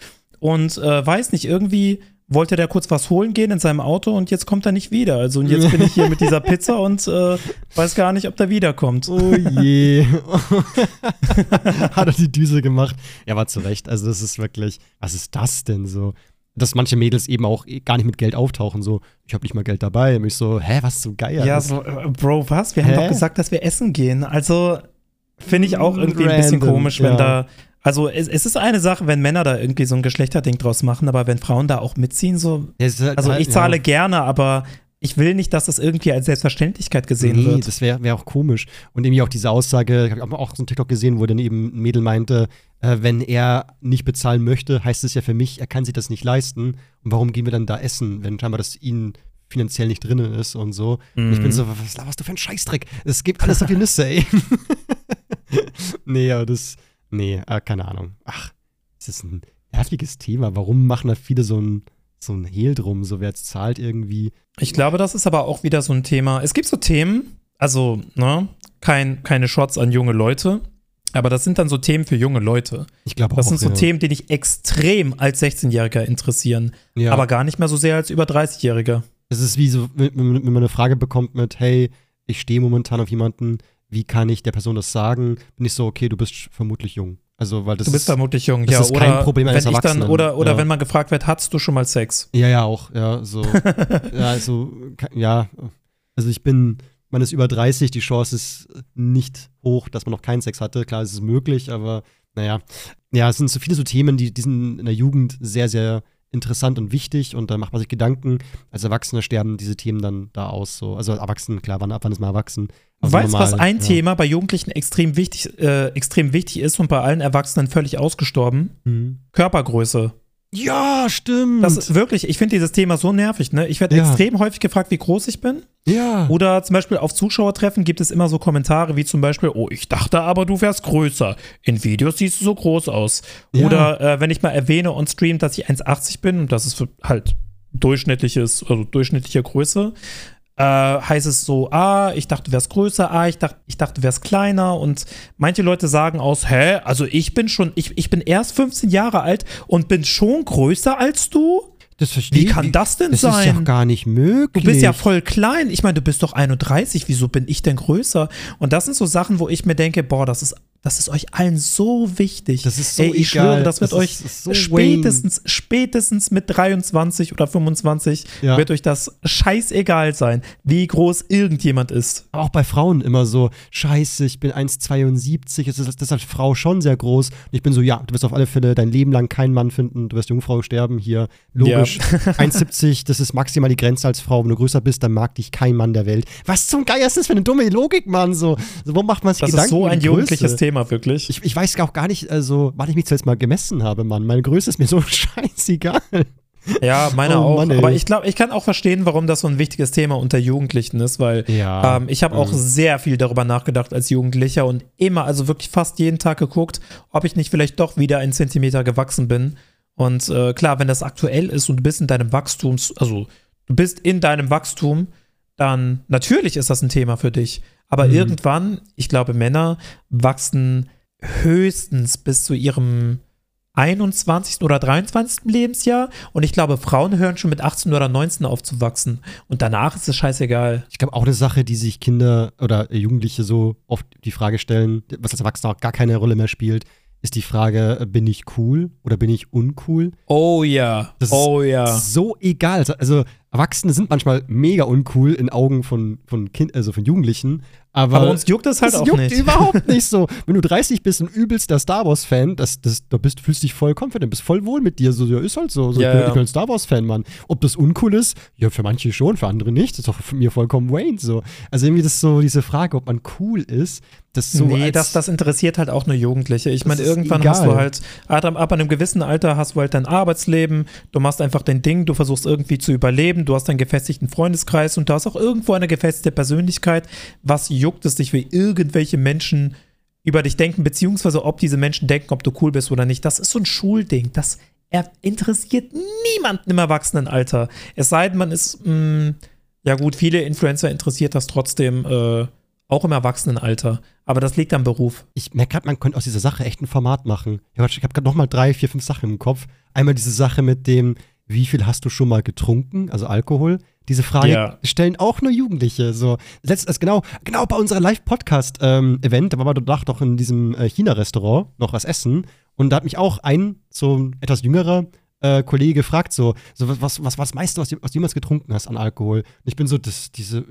Und äh, weiß nicht, irgendwie wollte der kurz was holen gehen in seinem Auto und jetzt kommt er nicht wieder. Also und jetzt bin ich hier mit dieser Pizza und äh, weiß gar nicht, ob der wiederkommt. Oh je. Hat er die Düse gemacht. Ja, war zu Recht. Also das ist wirklich, was ist das denn so? Dass manche Mädels eben auch gar nicht mit Geld auftauchen, so, ich habe nicht mal Geld dabei. Und ich so, hä, was so geil. Ja, so, äh, Bro, was? Wir hä? haben doch gesagt, dass wir essen gehen. Also finde ich auch irgendwie Random, ein bisschen komisch, wenn ja. da also es, es, ist eine Sache, wenn Männer da irgendwie so ein Geschlechterding draus machen, aber wenn Frauen da auch mitziehen, so. Halt also ich zahle ja. gerne, aber ich will nicht, dass das irgendwie als Selbstverständlichkeit gesehen nee, wird. Nee, das wäre wär auch komisch. Und irgendwie auch diese Aussage, habe ich auch so ein TikTok gesehen, wo dann eben ein Mädel meinte, äh, wenn er nicht bezahlen möchte, heißt es ja für mich, er kann sich das nicht leisten. Und warum gehen wir dann da essen, wenn scheinbar das ihnen finanziell nicht drin ist und so. Mhm. Und ich bin mhm. so, was laberst du für ein Scheißdreck? Es gibt alles so viel Nüsse, ey. nee, aber das Nee, äh, keine Ahnung. Ach, es ist ein nerviges Thema. Warum machen da viele so ein, so ein Hehl drum? So, wer jetzt zahlt irgendwie? Ich glaube, das ist aber auch wieder so ein Thema. Es gibt so Themen, also, ne, kein, keine Shots an junge Leute, aber das sind dann so Themen für junge Leute. Ich glaube auch. Das sind so ja. Themen, die dich extrem als 16-Jähriger interessieren, ja. aber gar nicht mehr so sehr als über 30-Jähriger. Es ist wie so, wenn man eine Frage bekommt mit, hey, ich stehe momentan auf jemanden, wie kann ich der Person das sagen? Bin ich so, okay, du bist vermutlich jung. Also, weil das du bist ist, vermutlich jung, das ja. ist kein Problem eines wenn ich dann, Oder, oder ja. wenn man gefragt wird, hattest du schon mal Sex? Ja, ja, auch, ja, so. ja, also, ja. Also ich bin, man ist über 30, die Chance ist nicht hoch, dass man noch keinen Sex hatte. Klar, es ist möglich, aber naja. Ja, es sind so viele so Themen, die, die sind in der Jugend sehr, sehr interessant und wichtig und da macht man sich Gedanken. Als Erwachsene sterben diese Themen dann da aus. So. Also Erwachsene, klar, wann, wann ist man erwachsen? Also weißt du, was ein ja. Thema bei Jugendlichen extrem wichtig, äh, extrem wichtig ist und bei allen Erwachsenen völlig ausgestorben? Mhm. Körpergröße. Ja, stimmt. Das ist wirklich, ich finde dieses Thema so nervig, ne? Ich werde ja. extrem häufig gefragt, wie groß ich bin. Ja. Oder zum Beispiel auf Zuschauertreffen gibt es immer so Kommentare wie zum Beispiel, oh, ich dachte aber, du wärst größer. In Videos siehst du so groß aus. Ja. Oder äh, wenn ich mal erwähne on Stream, dass ich 1,80 bin und das ist halt durchschnittliches, also durchschnittliche Größe, äh, heißt es so, ah, ich dachte, du wärst größer, ah, ich dachte, ich dachte, du wärst kleiner. Und manche Leute sagen aus, hä, also ich bin schon, ich, ich bin erst 15 Jahre alt und bin schon größer als du? Das verstehe Wie kann das denn das sein? Das ist doch gar nicht möglich. Du bist ja voll klein. Ich meine, du bist doch 31. Wieso bin ich denn größer? Und das sind so Sachen, wo ich mir denke, boah, das ist das ist euch allen so wichtig. Das ist so Ey, ich egal. schwöre, das wird das euch so spätestens, spätestens mit 23 oder 25 ja. wird euch das scheißegal sein, wie groß irgendjemand ist. Auch bei Frauen immer so, scheiße, ich bin 1,72, das ist, ist als Frau schon sehr groß. Und ich bin so, ja, du wirst auf alle Fälle dein Leben lang keinen Mann finden, du wirst Jungfrau sterben hier. Logisch. Ja. 1,70, das ist maximal die Grenze als Frau. Wenn du größer bist, dann mag dich kein Mann der Welt. Was zum Geier ist das für eine dumme Logik, Mann? So, so wo macht man sich das Gedanken? Das ist so ein jugendliches Thema. Thema, wirklich. Ich, ich weiß auch gar nicht, also, wann ich mich zuletzt mal gemessen habe, Mann. Meine Größe ist mir so scheißegal. Ja, meine oh, auch. Mann, aber ich glaube, ich kann auch verstehen, warum das so ein wichtiges Thema unter Jugendlichen ist, weil ja. ähm, ich habe auch mhm. sehr viel darüber nachgedacht als Jugendlicher und immer, also wirklich fast jeden Tag geguckt, ob ich nicht vielleicht doch wieder einen Zentimeter gewachsen bin. Und äh, klar, wenn das aktuell ist und du bist in deinem Wachstums, also du bist in deinem Wachstum, dann natürlich ist das ein Thema für dich. Aber mhm. irgendwann, ich glaube, Männer wachsen höchstens bis zu ihrem 21. oder 23. Lebensjahr und ich glaube, Frauen hören schon mit 18 oder 19 aufzuwachsen und danach ist es scheißegal. Ich glaube auch eine Sache, die sich Kinder oder Jugendliche so oft die Frage stellen, was als Erwachsener auch gar keine Rolle mehr spielt, ist die Frage, bin ich cool oder bin ich uncool? Oh ja, das oh ja. So egal. Also Erwachsene sind manchmal mega uncool in Augen von, von, kind, also von Jugendlichen. Aber, aber uns juckt es halt auch juckt nicht. überhaupt nicht so. Wenn du 30 bist und übelster Star Wars-Fan, das, das, da bist, fühlst dich voll confident, bist voll wohl mit dir. So, ja, ist halt so. so Ja, ich, bin, ja. ich bin ein Star Wars-Fan, Mann. Ob das uncool ist? Ja, für manche schon, für andere nicht. Das ist doch für mir vollkommen Wayne so. Also irgendwie das ist so diese Frage, ob man cool ist. Das so nee, als, das, das interessiert halt auch nur Jugendliche. Ich Das meine, irgendwann hast du egal. halt, ab, ab einem gewissen Alter hast du halt dein Arbeitsleben, du machst einfach dein Ding, du versuchst irgendwie zu überleben, du hast einen gefestigten Freundeskreis und du hast auch irgendwo eine gefestigte Persönlichkeit. Was juckt es dich, wie irgendwelche Menschen über dich denken, beziehungsweise ob diese Menschen denken, ob du cool bist oder nicht. Das ist so ein Schulding. Das er interessiert niemanden im Erwachsenenalter. Es sei denn, man ist, mh, ja gut, viele Influencer interessiert das trotzdem äh, auch im Erwachsenenalter. Aber das liegt am Beruf. ich merke gerade, man könnte aus dieser Sache echt ein Format machen. Ich habe hab gerade nochmal drei, vier, fünf Sachen im Kopf. Einmal diese Sache mit dem, wie viel hast du schon mal getrunken, also Alkohol. Diese Frage Ja. stellen auch nur Jugendliche. So, letztes, also genau, genau bei unserer Live-Podcast-Event, da waren wir danach doch in diesem äh, China-Restaurant noch was essen. Und da hat mich auch ein, so ein etwas jüngerer äh, Kollege gefragt, so, so was, was, was das meiste, was du, was du jemals getrunken hast an Alkohol? Und ich bin so, das, diese,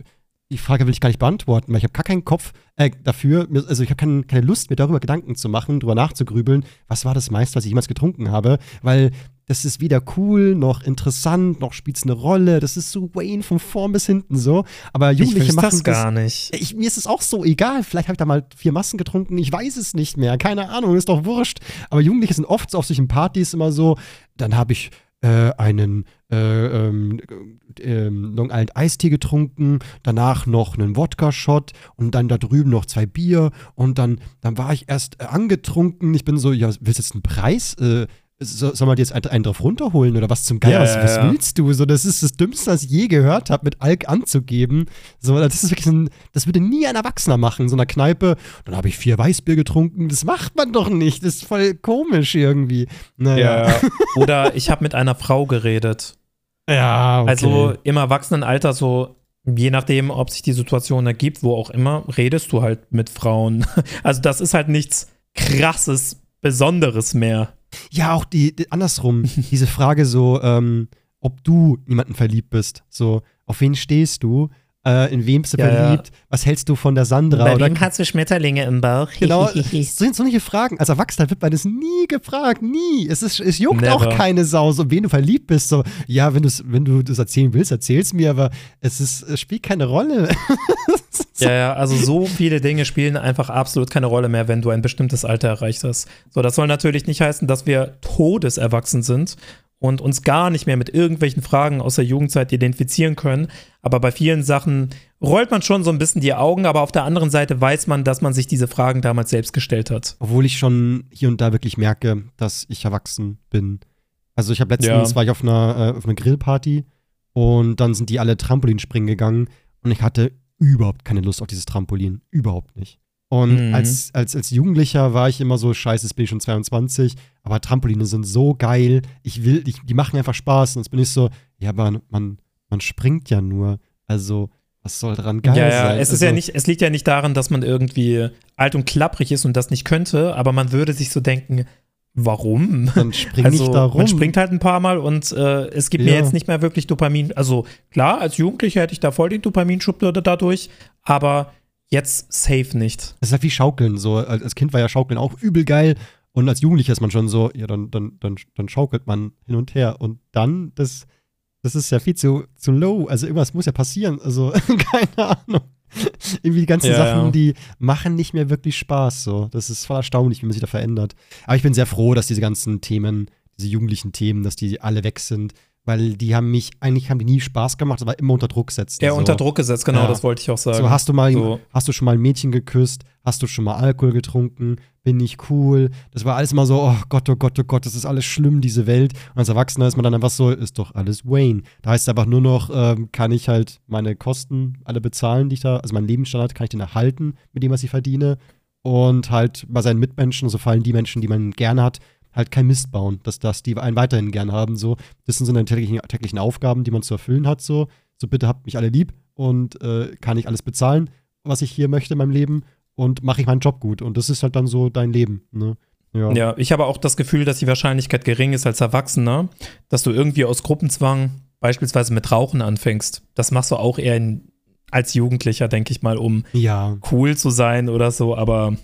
die Frage will ich gar nicht beantworten, weil ich habe gar keinen Kopf äh, dafür, also ich habe kein, keine Lust, mir darüber Gedanken zu machen, darüber nachzugrübeln, was war das meiste, was ich jemals getrunken habe, weil das ist weder cool, noch interessant, noch spielt es eine Rolle, das ist so Wayne von vorn bis hinten so, aber Jugendliche ich machen das gar nicht. ich, mir ist es auch so egal. Vielleicht habe ich da mal vier Massen getrunken. Ich weiß es nicht mehr. Keine Ahnung, ist doch wurscht. Aber Jugendliche sind oft so auf solchen Partys immer so. Dann habe ich äh, einen äh, ähm, ähm, Long Island Eistee getrunken, danach noch einen Wodka-Shot und dann da drüben noch zwei Bier und dann, dann war ich erst äh, angetrunken. Ich bin so, ja, willst du jetzt einen Preis? So, soll man dir jetzt einen, drauf runterholen oder was zum Geier? Ja, was, ja, was ja. willst du? So, das ist das Dümmste, was ich je gehört habe, mit Alk anzugeben. So, das ist wirklich ein, das würde nie ein Erwachsener machen, in so einer Kneipe. Dann habe ich vier Weißbier getrunken. Das macht man doch nicht. Das ist voll komisch irgendwie. Naja. Ja. Oder ich habe mit einer Frau geredet. Ja, okay. Also im Erwachsenenalter so, je nachdem, ob sich die Situation ergibt, wo auch immer, redest du halt mit Frauen. Also das ist halt nichts krasses, Besonderes mehr. Ja, auch die, die andersrum, diese Frage so, ähm, ob du niemanden verliebt bist. So, auf wen stehst du? Äh, in wem bist du Ja, ja. verliebt? Was hältst du von der Sandra? Oder, hast du Schmetterlinge im Bauch? genau, das sind solche Fragen. Als Erwachsener wird man das nie gefragt, nie. Es, ist, es juckt Never. auch keine Sau, so wen du verliebt bist. So, ja, wenn, wenn du das erzählen willst, erzähl's mir, aber es, ist, es spielt keine Rolle. Ja, ja, also so viele Dinge spielen einfach absolut keine Rolle mehr, wenn du ein bestimmtes Alter erreicht hast. So, das soll natürlich nicht heißen, dass wir todeserwachsen sind und uns gar nicht mehr mit irgendwelchen Fragen aus der Jugendzeit identifizieren können. Aber bei vielen Sachen rollt man schon so ein bisschen die Augen, aber auf der anderen Seite weiß man, dass man sich diese Fragen damals selbst gestellt hat. Obwohl ich schon hier und da wirklich merke, dass ich erwachsen bin. Also ich habe letztens, Ja. war ich auf einer, äh, auf einer Grillparty und dann sind die alle Trampolinspringen gegangen und ich hatte überhaupt keine Lust auf dieses Trampolin. Überhaupt nicht. Und Mhm. als, als, als Jugendlicher war ich immer so, scheiße, jetzt bin ich schon 22, aber Trampoline sind so geil. Ich will, ich, die machen einfach Spaß. Und jetzt bin ich so, ja, aber man, man springt ja nur. Also, was soll dran geil ja, ja, sein? es ist also, ja nicht, es liegt ja nicht daran, dass man irgendwie alt und klapprig ist und das nicht könnte, aber man würde sich so denken, warum? Dann spring also, nicht da rum. Man springt halt ein paar Mal und äh, es gibt mir Ja. jetzt nicht mehr wirklich Dopamin. Also klar, als Jugendlicher hätte ich da voll den Dopaminschub da- dadurch, aber jetzt safe nicht. Es ist halt wie Schaukeln. So, als Kind war ja Schaukeln auch übel geil. Und als Jugendlicher ist man schon so, ja, dann, dann, dann, dann schaukelt man hin und her. Und dann, das, das ist ja viel zu, zu low. Also irgendwas muss ja passieren. Also, keine Ahnung. Irgendwie die ganzen Ja, Sachen, ja. die machen nicht mehr wirklich Spaß. So. Das ist voll erstaunlich, wie man sich da verändert. Aber ich bin sehr froh, dass diese ganzen Themen, diese jugendlichen Themen, dass die alle weg sind. Weil die haben mich, eigentlich haben die nie Spaß gemacht, aber immer unter Druck setzen. Ja, so. unter Druck gesetzt, genau, Ja. das wollte ich auch sagen. So, hast du mal, So. hast du schon mal ein Mädchen geküsst? Hast du schon mal Alkohol getrunken? Bin ich cool? Das war alles immer so, oh Gott, oh Gott, oh Gott, das ist alles schlimm, diese Welt. Und als Erwachsener ist man dann einfach so, ist doch alles Wayne. Da heißt es einfach nur noch, ähm, kann ich halt meine Kosten alle bezahlen, die ich da, also meinen Lebensstandard, kann ich den erhalten mit dem, was ich verdiene? Und halt bei seinen Mitmenschen, so fallen die Menschen, die man gerne hat, halt kein Mist bauen, dass das die einen weiterhin gern haben. So, das sind so eine täglichen, täglichen Aufgaben, die man zu erfüllen hat. So, so bitte habt mich alle lieb und äh, kann ich alles bezahlen, was ich hier möchte in meinem Leben und mache ich meinen Job gut. Und das ist halt dann so dein Leben. Ne? Ja. ja, ich habe auch das Gefühl, dass die Wahrscheinlichkeit gering ist als Erwachsener, dass du irgendwie aus Gruppenzwang beispielsweise mit Rauchen anfängst. Das machst du auch eher in, als Jugendlicher, denke ich mal, um ja. cool zu sein oder so, aber.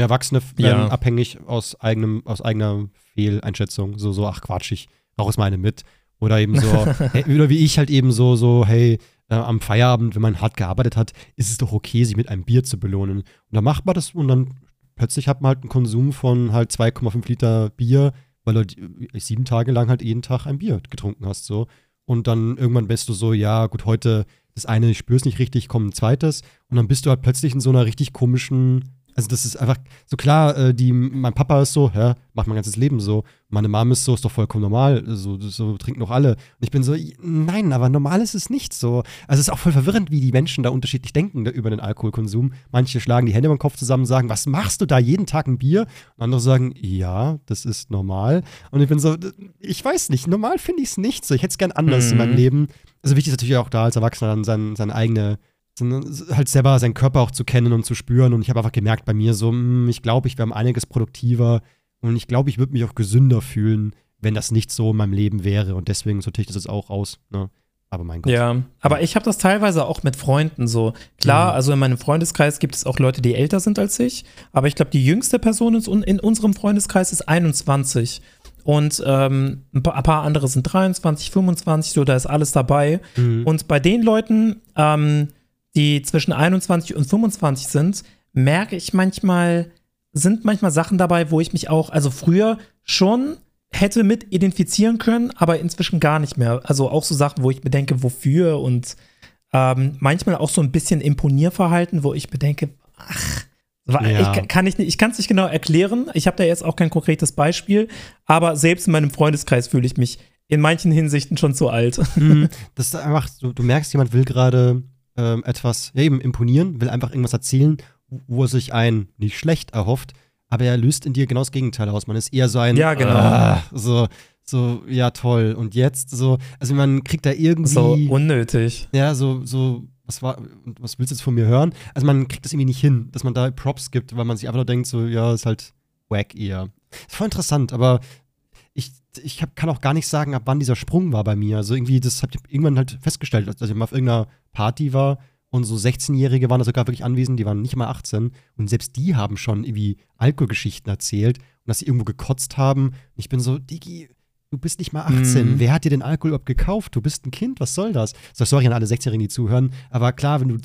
Ja, Erwachsene werden ja. abhängig aus, eigenem, aus eigener Fehleinschätzung. So, so, ach Quatsch, ich rauche es meine mit. Oder eben so, hey, oder wie ich halt eben so, so, hey, äh, am Feierabend, wenn man hart gearbeitet hat, ist es doch okay, sich mit einem Bier zu belohnen. Und dann macht man das und dann plötzlich hat man halt einen Konsum von halt 2,5 Liter Bier, weil du äh, sieben Tage lang halt jeden Tag ein Bier getrunken hast, so. Und dann irgendwann bist du so, ja, gut, heute das eine, ich spür's nicht richtig, kommt ein zweites. Und dann bist du halt plötzlich in so einer richtig komischen also das ist einfach so klar, äh, die, mein Papa ist so, ja, macht mein ganzes Leben so. Meine Mom ist so, ist doch vollkommen normal, so, so trinken doch alle. Und ich bin so, nein, aber normal ist es nicht so. Also es ist auch voll verwirrend, wie die Menschen da unterschiedlich denken da, über den Alkoholkonsum. Manche schlagen die Hände über den Kopf zusammen und sagen, was machst du da jeden Tag ein Bier? Und andere sagen, ja, das ist normal. Und ich bin so, ich weiß nicht, normal finde ich es nicht so. Ich hätte es gern anders mhm. in meinem mhm. Leben. Also wichtig ist natürlich auch da als Erwachsener dann sein, seine eigene halt selber seinen Körper auch zu kennen und zu spüren. Und ich habe einfach gemerkt bei mir so, hm, ich glaube, ich wäre um einiges produktiver und ich glaube, ich würde mich auch gesünder fühlen, wenn das nicht so in meinem Leben wäre. Und deswegen sortiere ich das jetzt auch aus. Ne? Aber mein Gott. Ja, aber ich habe das teilweise auch mit Freunden so. Klar, mhm. also in meinem Freundeskreis gibt es auch Leute, die älter sind als ich. Aber ich glaube, die jüngste Person in unserem Freundeskreis ist 21. Und ähm, ein paar andere sind 23, 25, so, da ist alles dabei. Mhm. Und bei den Leuten, ähm, die zwischen 21 und 25 sind, merke ich manchmal, sind manchmal Sachen dabei, wo ich mich auch, also früher schon hätte mit identifizieren können, aber inzwischen gar nicht mehr. Also auch so Sachen, wo ich bedenke, wofür und ähm, manchmal auch so ein bisschen Imponierverhalten, wo ich bedenke, ach, ja. ich kann ich ich kann es nicht genau erklären. Ich habe da jetzt auch kein konkretes Beispiel, aber selbst in meinem Freundeskreis fühle ich mich in manchen Hinsichten schon zu alt. Mhm. Das ist einfach, du, du merkst, jemand will gerade ähm, etwas, ja eben imponieren, will einfach irgendwas erzählen, wo er sich ein nicht schlecht erhofft, aber er löst in dir genau das Gegenteil aus. Man ist eher so ein, ja, genau. Ah, so, so, ja, toll. Und jetzt so, also man kriegt da irgendwie. So unnötig. Ja, so, so, was war, was willst du jetzt von mir hören? Also man kriegt das irgendwie nicht hin, dass man da Props gibt, weil man sich einfach nur denkt, so, ja, ist halt wack eher. Ist voll interessant, aber ich, hab, kann auch gar nicht sagen, ab wann dieser Sprung war bei mir. Also irgendwie, das habe ich irgendwann halt festgestellt, als ich mal auf irgendeiner Party war und so 16-Jährige waren da sogar wirklich anwesend, die waren nicht mal 18 und selbst die haben schon irgendwie Alkoholgeschichten erzählt und dass sie irgendwo gekotzt haben. Und ich bin so, Digi, du bist nicht mal 18. Mm. Wer hat dir den Alkohol überhaupt gekauft? Du bist ein Kind, was soll das? So, sorry an alle 16-Jährigen, die zuhören, aber klar, wenn du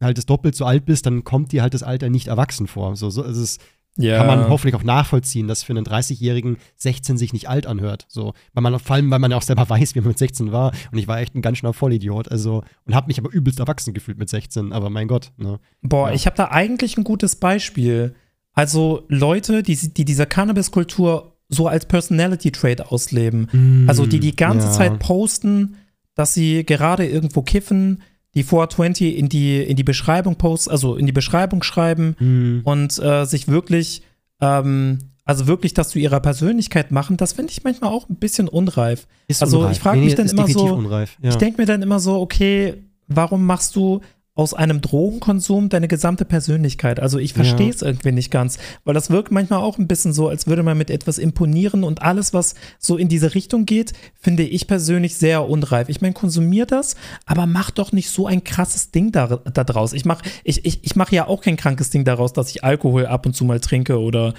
halt das doppelt so alt bist, dann kommt dir halt das Alter nicht erwachsen vor. So, so es ist ja. kann man hoffentlich auch nachvollziehen, dass für einen 30-Jährigen 16 sich nicht alt anhört. So, weil man vor allem, weil man ja auch selber weiß, wie man mit 16 war. Und ich war echt ein ganz schöner Vollidiot. Also, und habe mich aber übelst erwachsen gefühlt mit 16. Aber mein Gott. Ne? Boah, ja. ich habe da eigentlich ein gutes Beispiel. Also Leute, die, die diese Cannabis-Kultur so als Personality-Trait ausleben. Mm, also die die ganze ja. Zeit posten, dass sie gerade irgendwo kiffen, die 420 in die, in die Beschreibung post, also in die Beschreibung schreiben mhm. und äh, sich wirklich, ähm, also wirklich das zu ihrer Persönlichkeit machen, das finde ich manchmal auch ein bisschen unreif. Ist also unreif. ich frage mich nee, dann immer so, ja. ich denke mir dann immer so, okay, warum machst du aus einem Drogenkonsum deine gesamte Persönlichkeit. Also ich verstehe es ja. irgendwie nicht ganz, weil das wirkt manchmal auch ein bisschen so, als würde man mit etwas imponieren und alles, was so in diese Richtung geht, finde ich persönlich sehr unreif. Ich meine, konsumier das, aber mach doch nicht so ein krasses Ding da, da draus. Ich mache ich, ich, ich mach ja auch kein krankes Ding daraus, dass ich Alkohol ab und zu mal trinke oder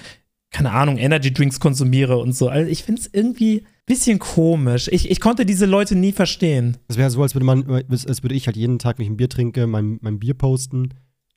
keine Ahnung, Energy Drinks konsumiere und so. Also ich finde es irgendwie bisschen komisch. Ich, ich konnte diese Leute nie verstehen. Es wäre so, als würde man, als würde ich halt jeden Tag, wenn ich ein Bier trinke, mein, mein Bier posten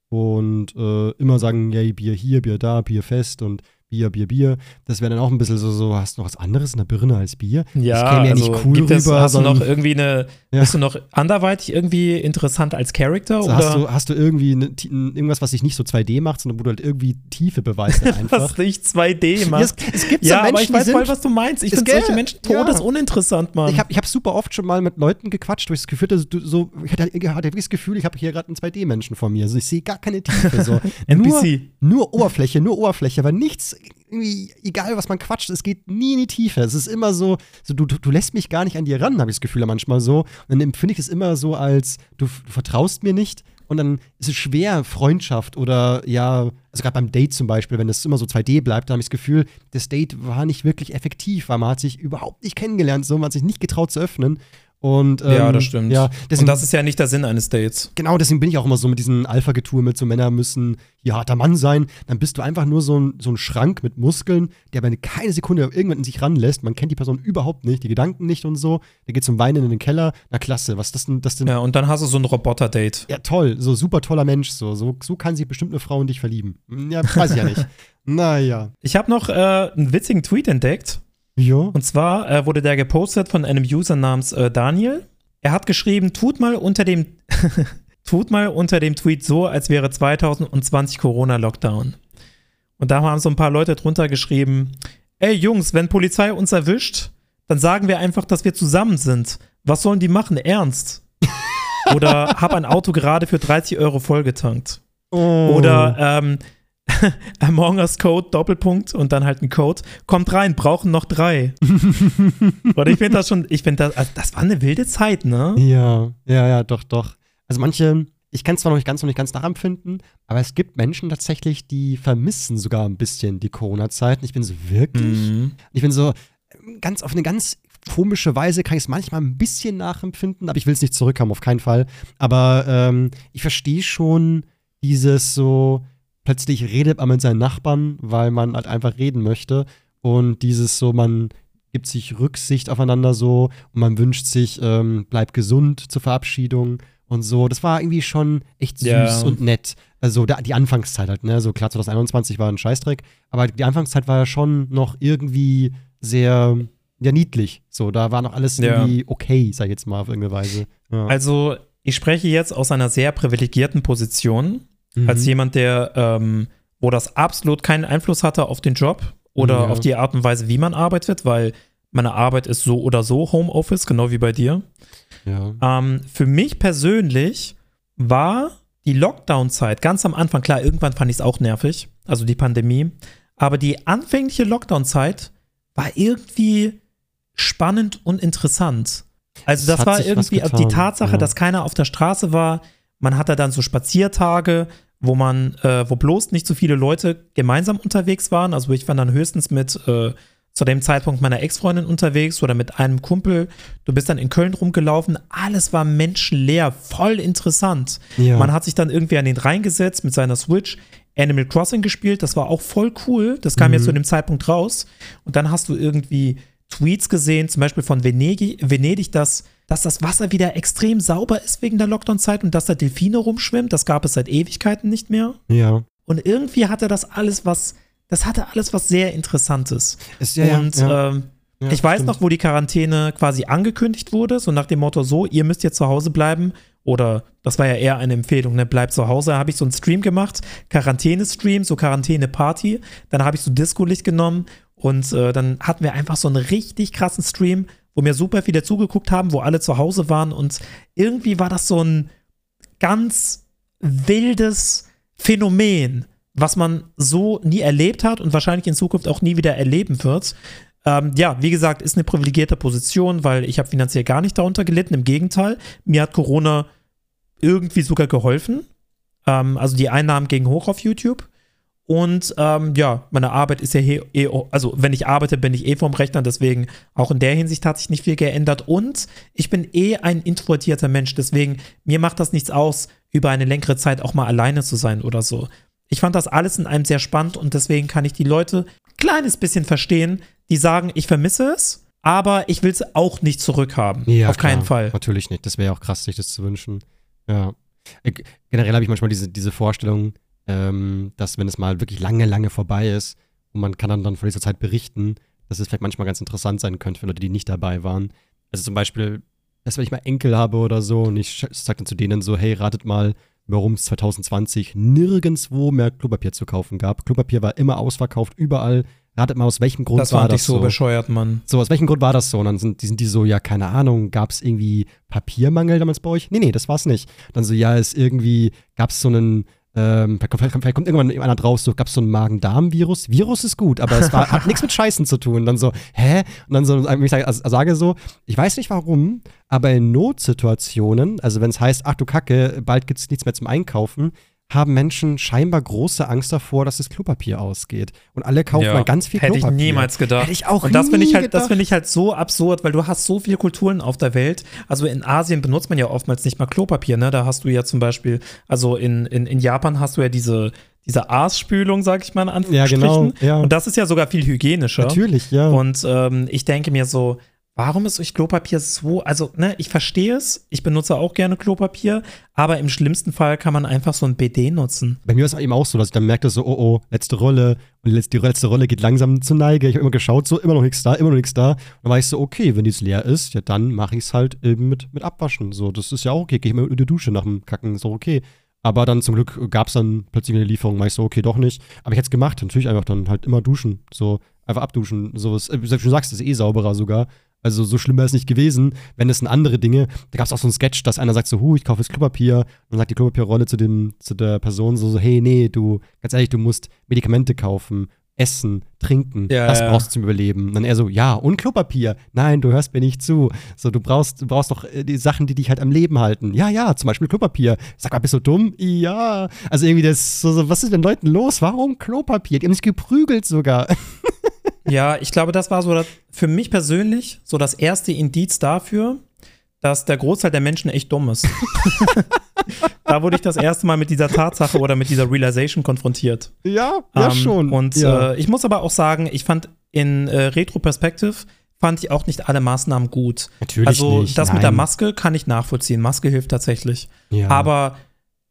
und äh, immer sagen, ja, Bier hier, Bier da, Bier fest und Bier, Bier, Bier. Das wäre dann auch ein bisschen so, so, hast du noch was anderes in der Birne als Bier? Ja, das käme ja also nicht cool gibt rüber. Hast du noch irgendwie eine, ja. bist du noch anderweitig irgendwie interessant als Charakter? Also oder? Hast, du, hast du irgendwie eine, irgendwas, was sich nicht so 2D macht, sondern wo du halt irgendwie Tiefe beweist einfach? was nicht 2D macht. Ja, es, es gibt ja, so Menschen, aber ich weiß voll, was du meinst. Ich finde solche Menschen todesuninteressant, Mann. Ich habe ich hab super oft schon mal mit Leuten gequatscht, wo ich das Gefühl hatte, du, so, ich hatte, ich hatte das Gefühl, ich habe hier gerade einen 2D-Menschen vor mir. Also ich sehe gar keine Tiefe. So. Nur, nur Oberfläche, nur Oberfläche, aber nichts irgendwie, egal was man quatscht, es geht nie in die Tiefe. Es ist immer so, so du, du lässt mich gar nicht an dir ran, habe ich das Gefühl manchmal so. Und dann empfinde ich es immer so als, du, du vertraust mir nicht und dann ist es schwer, Freundschaft oder ja, also gerade beim Date zum Beispiel, wenn es immer so 2D bleibt, da habe ich das Gefühl, das Date war nicht wirklich effektiv, weil man hat sich überhaupt nicht kennengelernt, so man hat sich nicht getraut zu öffnen. Und, ähm, ja, das stimmt. Ja, deswegen, und das ist ja nicht der Sinn eines Dates. Genau, deswegen bin ich auch immer so mit diesem Alpha-Getue mit so Männer müssen hier harter Mann sein. Dann bist du einfach nur so ein, so ein Schrank mit Muskeln, der aber keine Sekunde irgendwann in sich ranlässt. Man kennt die Person überhaupt nicht, die Gedanken nicht und so. Der geht zum Weinen in den Keller. Na klasse, was ist das denn? Das denn? Ja, und dann hast du so ein Roboter-Date. Ja, toll. So super toller Mensch. So, so, so kann sich bestimmt eine Frau in dich verlieben. Hm, ja, weiß ich ja nicht. naja. Ich habe noch äh, einen witzigen Tweet entdeckt. Ja. Und zwar äh, wurde der gepostet von einem User namens äh, Daniel. Er hat geschrieben, tut mal unter dem tut mal unter dem Tweet so, als wäre 2020 Corona-Lockdown. Und da haben so ein paar Leute drunter geschrieben, ey Jungs, wenn Polizei uns erwischt, dann sagen wir einfach, dass wir zusammen sind. Was sollen die machen? Ernst? Oder hab ein Auto gerade für 30 Euro vollgetankt. Oh. Oder ähm, Among Us Code, Doppelpunkt und dann halt ein Code. Kommt rein, brauchen noch drei. und ich finde das schon, ich finde das, also das war eine wilde Zeit, ne? Ja, ja, ja, doch, doch. Also manche, ich kann es zwar noch nicht ganz, noch nicht ganz nachempfinden, aber es gibt Menschen tatsächlich, die vermissen sogar ein bisschen die Corona-Zeit. Und ich bin so wirklich, mhm. ich bin so ganz auf eine ganz komische Weise kann ich es manchmal ein bisschen nachempfinden, aber ich will es nicht zurückhaben, auf keinen Fall. Aber ähm, ich verstehe schon dieses so, plötzlich redet man mit seinen Nachbarn, weil man halt einfach reden möchte. Und dieses so, man gibt sich Rücksicht aufeinander so und man wünscht sich, ähm, bleib gesund zur Verabschiedung und so. Das war irgendwie schon echt süß ja. und nett. Also die Anfangszeit halt, ne? So klar, 2021 war ein Scheißdreck, aber die Anfangszeit war ja schon noch irgendwie sehr ja, niedlich. So, da war noch alles ja. irgendwie okay, sag ich jetzt mal auf irgendeine Weise. Ja. Also, ich spreche jetzt aus einer sehr privilegierten Position, mhm. als jemand, der, ähm, wo das absolut keinen Einfluss hatte auf den Job oder ja. auf die Art und Weise, wie man arbeitet, weil meine Arbeit ist so oder so Homeoffice, genau wie bei dir. Ja. Ähm, für mich persönlich war die Lockdown-Zeit ganz am Anfang, klar, irgendwann fand ich es auch nervig, also die Pandemie, aber die anfängliche Lockdown-Zeit war irgendwie spannend und interessant. Also das, das war irgendwie die Tatsache, ja. dass keiner auf der Straße war. Man hatte dann so Spaziertage, wo man, äh, wo bloß nicht so viele Leute gemeinsam unterwegs waren. Also ich war dann höchstens mit äh, zu dem Zeitpunkt meiner Ex-Freundin unterwegs oder mit einem Kumpel. Du bist dann in Köln rumgelaufen. Alles war menschenleer, voll interessant. Ja. Man hat sich dann irgendwie an den reingesetzt mit seiner Switch. Animal Crossing gespielt, das war auch voll cool. Das kam mhm. jetzt zu dem Zeitpunkt raus. Und dann hast du irgendwie Tweets gesehen, zum Beispiel von Venedig, Venedig dass, dass das Wasser wieder extrem sauber ist wegen der Lockdown-Zeit und dass da Delfine rumschwimmen. Das gab es seit Ewigkeiten nicht mehr. Ja. Und irgendwie hatte das alles was, das hatte alles was sehr Interessantes. Ist, ja, und ja. Ähm, ja, ich weiß stimmt. noch, wo die Quarantäne quasi angekündigt wurde, so nach dem Motto so, ihr müsst jetzt zu Hause bleiben oder das war ja eher eine Empfehlung, ne, bleib zu Hause. Da habe ich so einen Stream gemacht, Quarantäne-Stream, so Quarantäne-Party. Dann habe ich so Disco-Licht genommen und äh, dann hatten wir einfach so einen richtig krassen Stream, wo mir super viele zugeguckt haben, wo alle zu Hause waren und irgendwie war das so ein ganz wildes Phänomen, was man so nie erlebt hat und wahrscheinlich in Zukunft auch nie wieder erleben wird. Ähm, ja, wie gesagt, ist eine privilegierte Position, weil ich habe finanziell gar nicht darunter gelitten. Im Gegenteil, mir hat Corona irgendwie sogar geholfen. Ähm, also die Einnahmen gingen hoch auf YouTube. Und ähm, ja, meine Arbeit ist ja eh, also wenn ich arbeite, bin ich eh vom Rechner, deswegen auch in der Hinsicht hat sich nicht viel geändert. Und ich bin eh ein introvertierter Mensch, deswegen mir macht das nichts aus, über eine längere Zeit auch mal alleine zu sein oder so. Ich fand das alles in einem sehr spannend und deswegen kann ich die Leute ein kleines bisschen verstehen, die sagen, ich vermisse es, aber ich will es auch nicht zurückhaben. Ja, Auf klar, keinen Fall. Natürlich nicht. Das wäre auch krass, sich das zu wünschen. Ja. Äh, generell habe ich manchmal diese, diese Vorstellung, ähm, dass wenn es mal wirklich lange, lange vorbei ist und man kann dann, dann von dieser Zeit berichten, dass es vielleicht manchmal ganz interessant sein könnte für Leute, die nicht dabei waren. Also zum Beispiel, dass wenn ich mal Enkel habe oder so und ich sage dann zu denen so, hey, ratet mal, warum es 2020 nirgendwo mehr Klopapier zu kaufen gab. Klopapier war immer ausverkauft, überall. Ratet mal, aus welchem Grund das war, das so? so bescheuert, Mann. So, aus welchem Grund war das so? Und dann sind die, sind die so, ja, keine Ahnung, gab es irgendwie Papiermangel damals bei euch? Nee, nee, das war's nicht. Dann so, ja, ist irgendwie, gab es so einen ähm, vielleicht, vielleicht, kommt irgendwann einer drauf, so gab es so ein Magen-Darm-Virus. Virus ist gut, aber es war, hat nichts mit Scheißen zu tun. Und dann so, hä? Und dann so, ich sage, also, sage so, ich weiß nicht warum, aber in Notsituationen, also wenn es heißt, ach du Kacke, bald gibt es nichts mehr zum Einkaufen, haben Menschen scheinbar große Angst davor, dass das Klopapier ausgeht. Und alle kaufen ja, mal ganz viel hätte Klopapier. Hätte ich niemals gedacht. Hätte ich auch Und das finde ich, halt, das find ich halt so absurd, weil du hast so viele Kulturen auf der Welt. Also in Asien benutzt man ja oftmals nicht mal Klopapier, ne? Da hast du ja zum Beispiel, also in, in, in Japan hast du ja diese, diese Aasspülung, sag ich mal in Anführungsstrichen. Ja, genau. Ja. Und das ist ja sogar viel hygienischer. Natürlich, ja. Und ähm, ich denke mir so, Warum ist euch Klopapier so? Also, ne, ich verstehe es. Ich benutze auch gerne Klopapier, aber im schlimmsten Fall kann man einfach so ein BD nutzen. Bei mir ist es eben auch so, dass ich dann merke, so, oh, oh, letzte Rolle und die letzte Rolle geht langsam zur Neige. Ich habe immer geschaut, so, immer noch nichts da, immer noch nichts da. Und dann war ich so, okay, wenn die jetzt leer ist, ja, dann mache ich es halt eben mit, mit Abwaschen. So, das ist ja auch okay. Gehe ich mal in die Dusche nach dem Kacken, so okay. Aber dann zum Glück gab es dann plötzlich eine Lieferung, war ich so, okay, doch nicht. Aber ich hätte es gemacht, natürlich einfach dann halt immer duschen. So, einfach abduschen. So, wie du schon sagst, ist eh sauberer sogar. Also so schlimm wäre es nicht gewesen, wenn es sind andere Dinge. Da gab es auch so einen Sketch, dass einer sagt so, hu, ich kaufe jetzt Klopapier. Und dann sagt die Klopapierrolle zu, dem, zu der Person so, so, hey, nee, du, ganz ehrlich, du musst Medikamente kaufen, essen, trinken. Ja, das ja. brauchst du zum Überleben. Und dann er so, ja, und Klopapier. Nein, du hörst mir nicht zu. So, du brauchst, du brauchst doch äh, die Sachen, die dich halt am Leben halten. Ja, ja, zum Beispiel Klopapier. Sag mal, bist du dumm? Ja. Also irgendwie das, so, so was ist denn Leuten los? Warum Klopapier? Die haben sich geprügelt sogar. Ja, ich glaube, das war so das, für mich persönlich so das erste Indiz dafür, dass der Großteil der Menschen echt dumm ist. da wurde ich das erste Mal mit dieser Tatsache oder mit dieser Realization konfrontiert. Ja, ja ähm, schon. Und ja. Äh, ich muss aber auch sagen, ich fand in äh, Retro-Perspektive fand ich auch nicht alle Maßnahmen gut. Natürlich also nicht, das nein. mit der Maske kann ich nachvollziehen. Maske hilft tatsächlich. Ja. Aber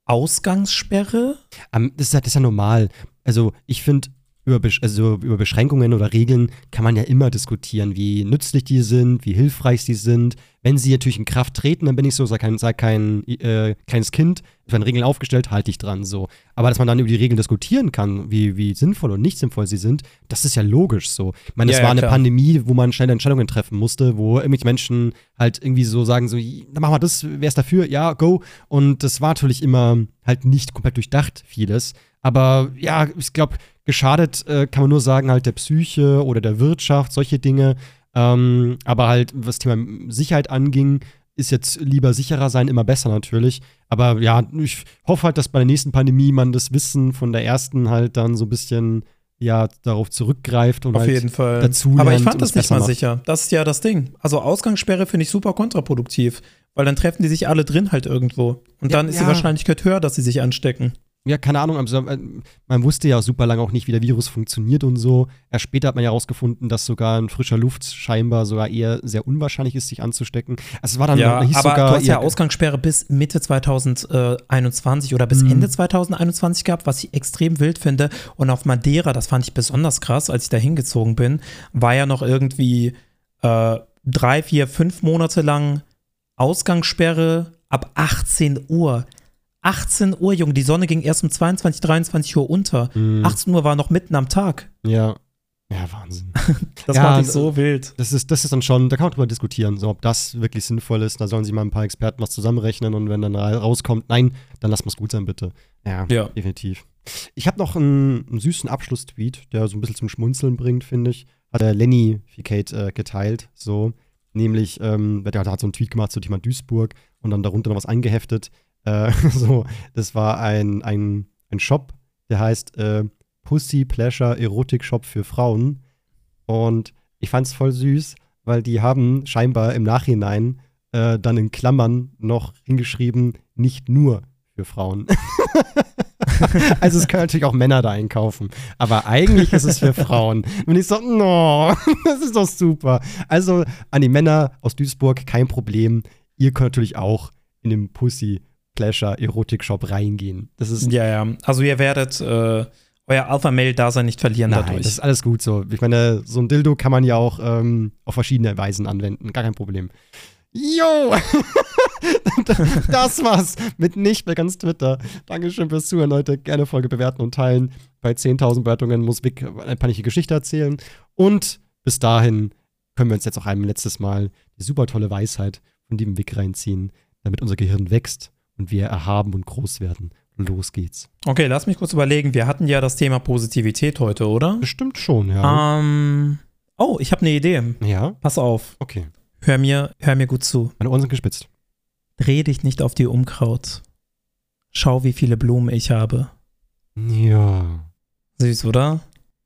Ausgangssperre? Um, das, ist ja, das ist ja normal. Also ich finde, über, also über Beschränkungen oder Regeln kann man ja immer diskutieren, wie nützlich die sind, wie hilfreich sie sind. Wenn sie natürlich in Kraft treten, dann bin ich so, sei kein, sei kein äh, kleines Kind, es werden Regeln aufgestellt, halte ich dran. So. Aber dass man dann über die Regeln diskutieren kann, wie, wie sinnvoll und nicht sinnvoll sie sind, das ist ja logisch so. Ich meine, es ja, war ja, eine Pandemie, wo man schnelle Entscheidungen treffen musste, wo irgendwelche Menschen halt irgendwie so sagen, so, dann machen wir das, wer ist dafür? Ja, go. Und das war natürlich immer halt nicht komplett durchdacht, vieles. Aber ja, ich glaube, geschadet äh, kann man nur sagen, halt der Psyche oder der Wirtschaft, solche Dinge. Ähm, aber halt, was Thema Sicherheit anging, ist jetzt lieber sicherer sein, immer besser natürlich. Aber ja, ich hoffe halt, dass bei der nächsten Pandemie man das Wissen von der ersten halt dann so ein bisschen ja darauf zurückgreift und Auf halt jeden Fall. dazu Aber ich fand das nicht mal macht. sicher. Das ist ja das Ding. Also Ausgangssperre finde ich super kontraproduktiv, weil dann treffen die sich alle drin halt irgendwo. Und ja, dann ist ja. die Wahrscheinlichkeit höher, dass sie sich anstecken ja, keine Ahnung, also, äh, man wusste ja super lange auch nicht, wie der Virus funktioniert und so. Erst später hat man ja herausgefunden, dass sogar in frischer Luft scheinbar sogar eher sehr unwahrscheinlich ist, sich anzustecken. Also es war dann ja, hieß aber sogar, du hast ja Ausgangssperre bis Mitte 2021 oder bis mhm. Ende 2021 gehabt, was ich extrem wild finde. Und auf Madeira, das fand ich besonders krass, als ich da hingezogen bin, war ja noch irgendwie äh, drei, vier, fünf Monate lang Ausgangssperre ab 18 Uhr. 18 Uhr, Junge, die Sonne ging erst um 22, 23 Uhr unter. Mhm. 18 Uhr war noch mitten am Tag. Ja. Ja, Wahnsinn. das ja, fand ich so wild. Das ist, das ist dann schon, da kann man drüber diskutieren, so, ob das wirklich sinnvoll ist. Da sollen sich mal ein paar Experten was zusammenrechnen und wenn dann rauskommt, nein, dann lass mal es gut sein, bitte. Ja, ja. definitiv. Ich habe noch einen, einen süßen Abschlusstweet, der so ein bisschen zum Schmunzeln bringt, finde ich. Hat der Lenny Ficate äh, geteilt, so. Nämlich, ähm, der hat so einen Tweet gemacht zu Thema Duisburg und dann darunter noch was eingeheftet. Äh, so, das war ein, ein, ein Shop, der heißt äh, Pussy Pleasure Erotik Shop für Frauen. Und ich fand es voll süß, weil die haben scheinbar im Nachhinein äh, dann in Klammern noch hingeschrieben, nicht nur für Frauen. also es können natürlich auch Männer da einkaufen. Aber eigentlich ist es für Frauen. Und ich so, no, das ist doch super. Also an die Männer aus Duisburg kein Problem. Ihr könnt natürlich auch in dem Pussy Pleasure-Erotik-Shop reingehen. Das ist ja, ja. Also ihr werdet äh, euer Alpha-Mail-Dasein nicht verlieren Nein, dadurch. das ist alles gut so. Ich meine, so ein Dildo kann man ja auch ähm, auf verschiedene Weisen anwenden. Gar kein Problem. Jo! das war's mit nicht mehr ganz Twitter. Dankeschön fürs Zuhören, Leute. Gerne Folge bewerten und teilen. Bei 10.000 Bewertungen muss Vic eine peinliche Geschichte erzählen. Und bis dahin können wir uns jetzt auch ein letztes Mal die super tolle Weisheit von dem Vic reinziehen, damit unser Gehirn wächst und wir erhaben und groß werden. Los geht's. Okay, lass mich kurz überlegen. Wir hatten ja das Thema Positivität heute, oder? Bestimmt schon, ja. Ähm, oh, ich habe eine Idee. ja, Pass auf. okay. Hör mir, hör mir gut zu. Meine Ohren sind gespitzt. Dreh dich nicht auf die Umkraut. Schau, wie viele Blumen ich habe. Ja. Süß, oder?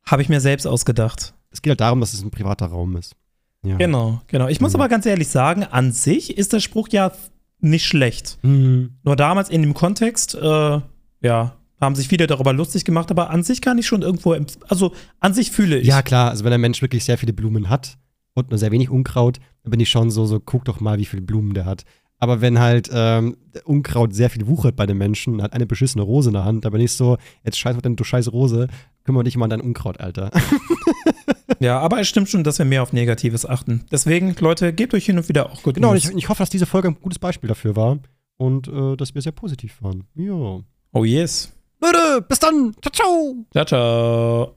Habe ich mir selbst ausgedacht. Es geht halt darum, dass es ein privater Raum ist. Ja. Genau, genau. Ich muss Mhm. aber ganz ehrlich sagen, an sich ist der Spruch ja nicht schlecht. Mhm. Nur damals in dem Kontext, äh, ja, haben sich viele darüber lustig gemacht, aber an sich kann ich schon irgendwo, also an sich fühle ich. Ja, klar, also wenn ein Mensch wirklich sehr viele Blumen hat und nur sehr wenig Unkraut, dann bin ich schon so, so, guck doch mal, wie viele Blumen der hat. Aber wenn halt ähm, Unkraut sehr viel wuchert bei den Menschen, und hat eine beschissene Rose in der Hand, da bin ich so, jetzt scheiß auf deine du scheiß Rose, kümmere dich mal an dein Unkraut, Alter. Ja, aber es stimmt schon, dass wir mehr auf Negatives achten. Deswegen, Leute, gebt euch hin und wieder auch gut genau, ich, ich hoffe, dass diese Folge ein gutes Beispiel dafür war und äh, dass wir sehr positiv waren. Ja. Oh yes. Leute, bis dann. Ciao, ciao. Ciao, ciao.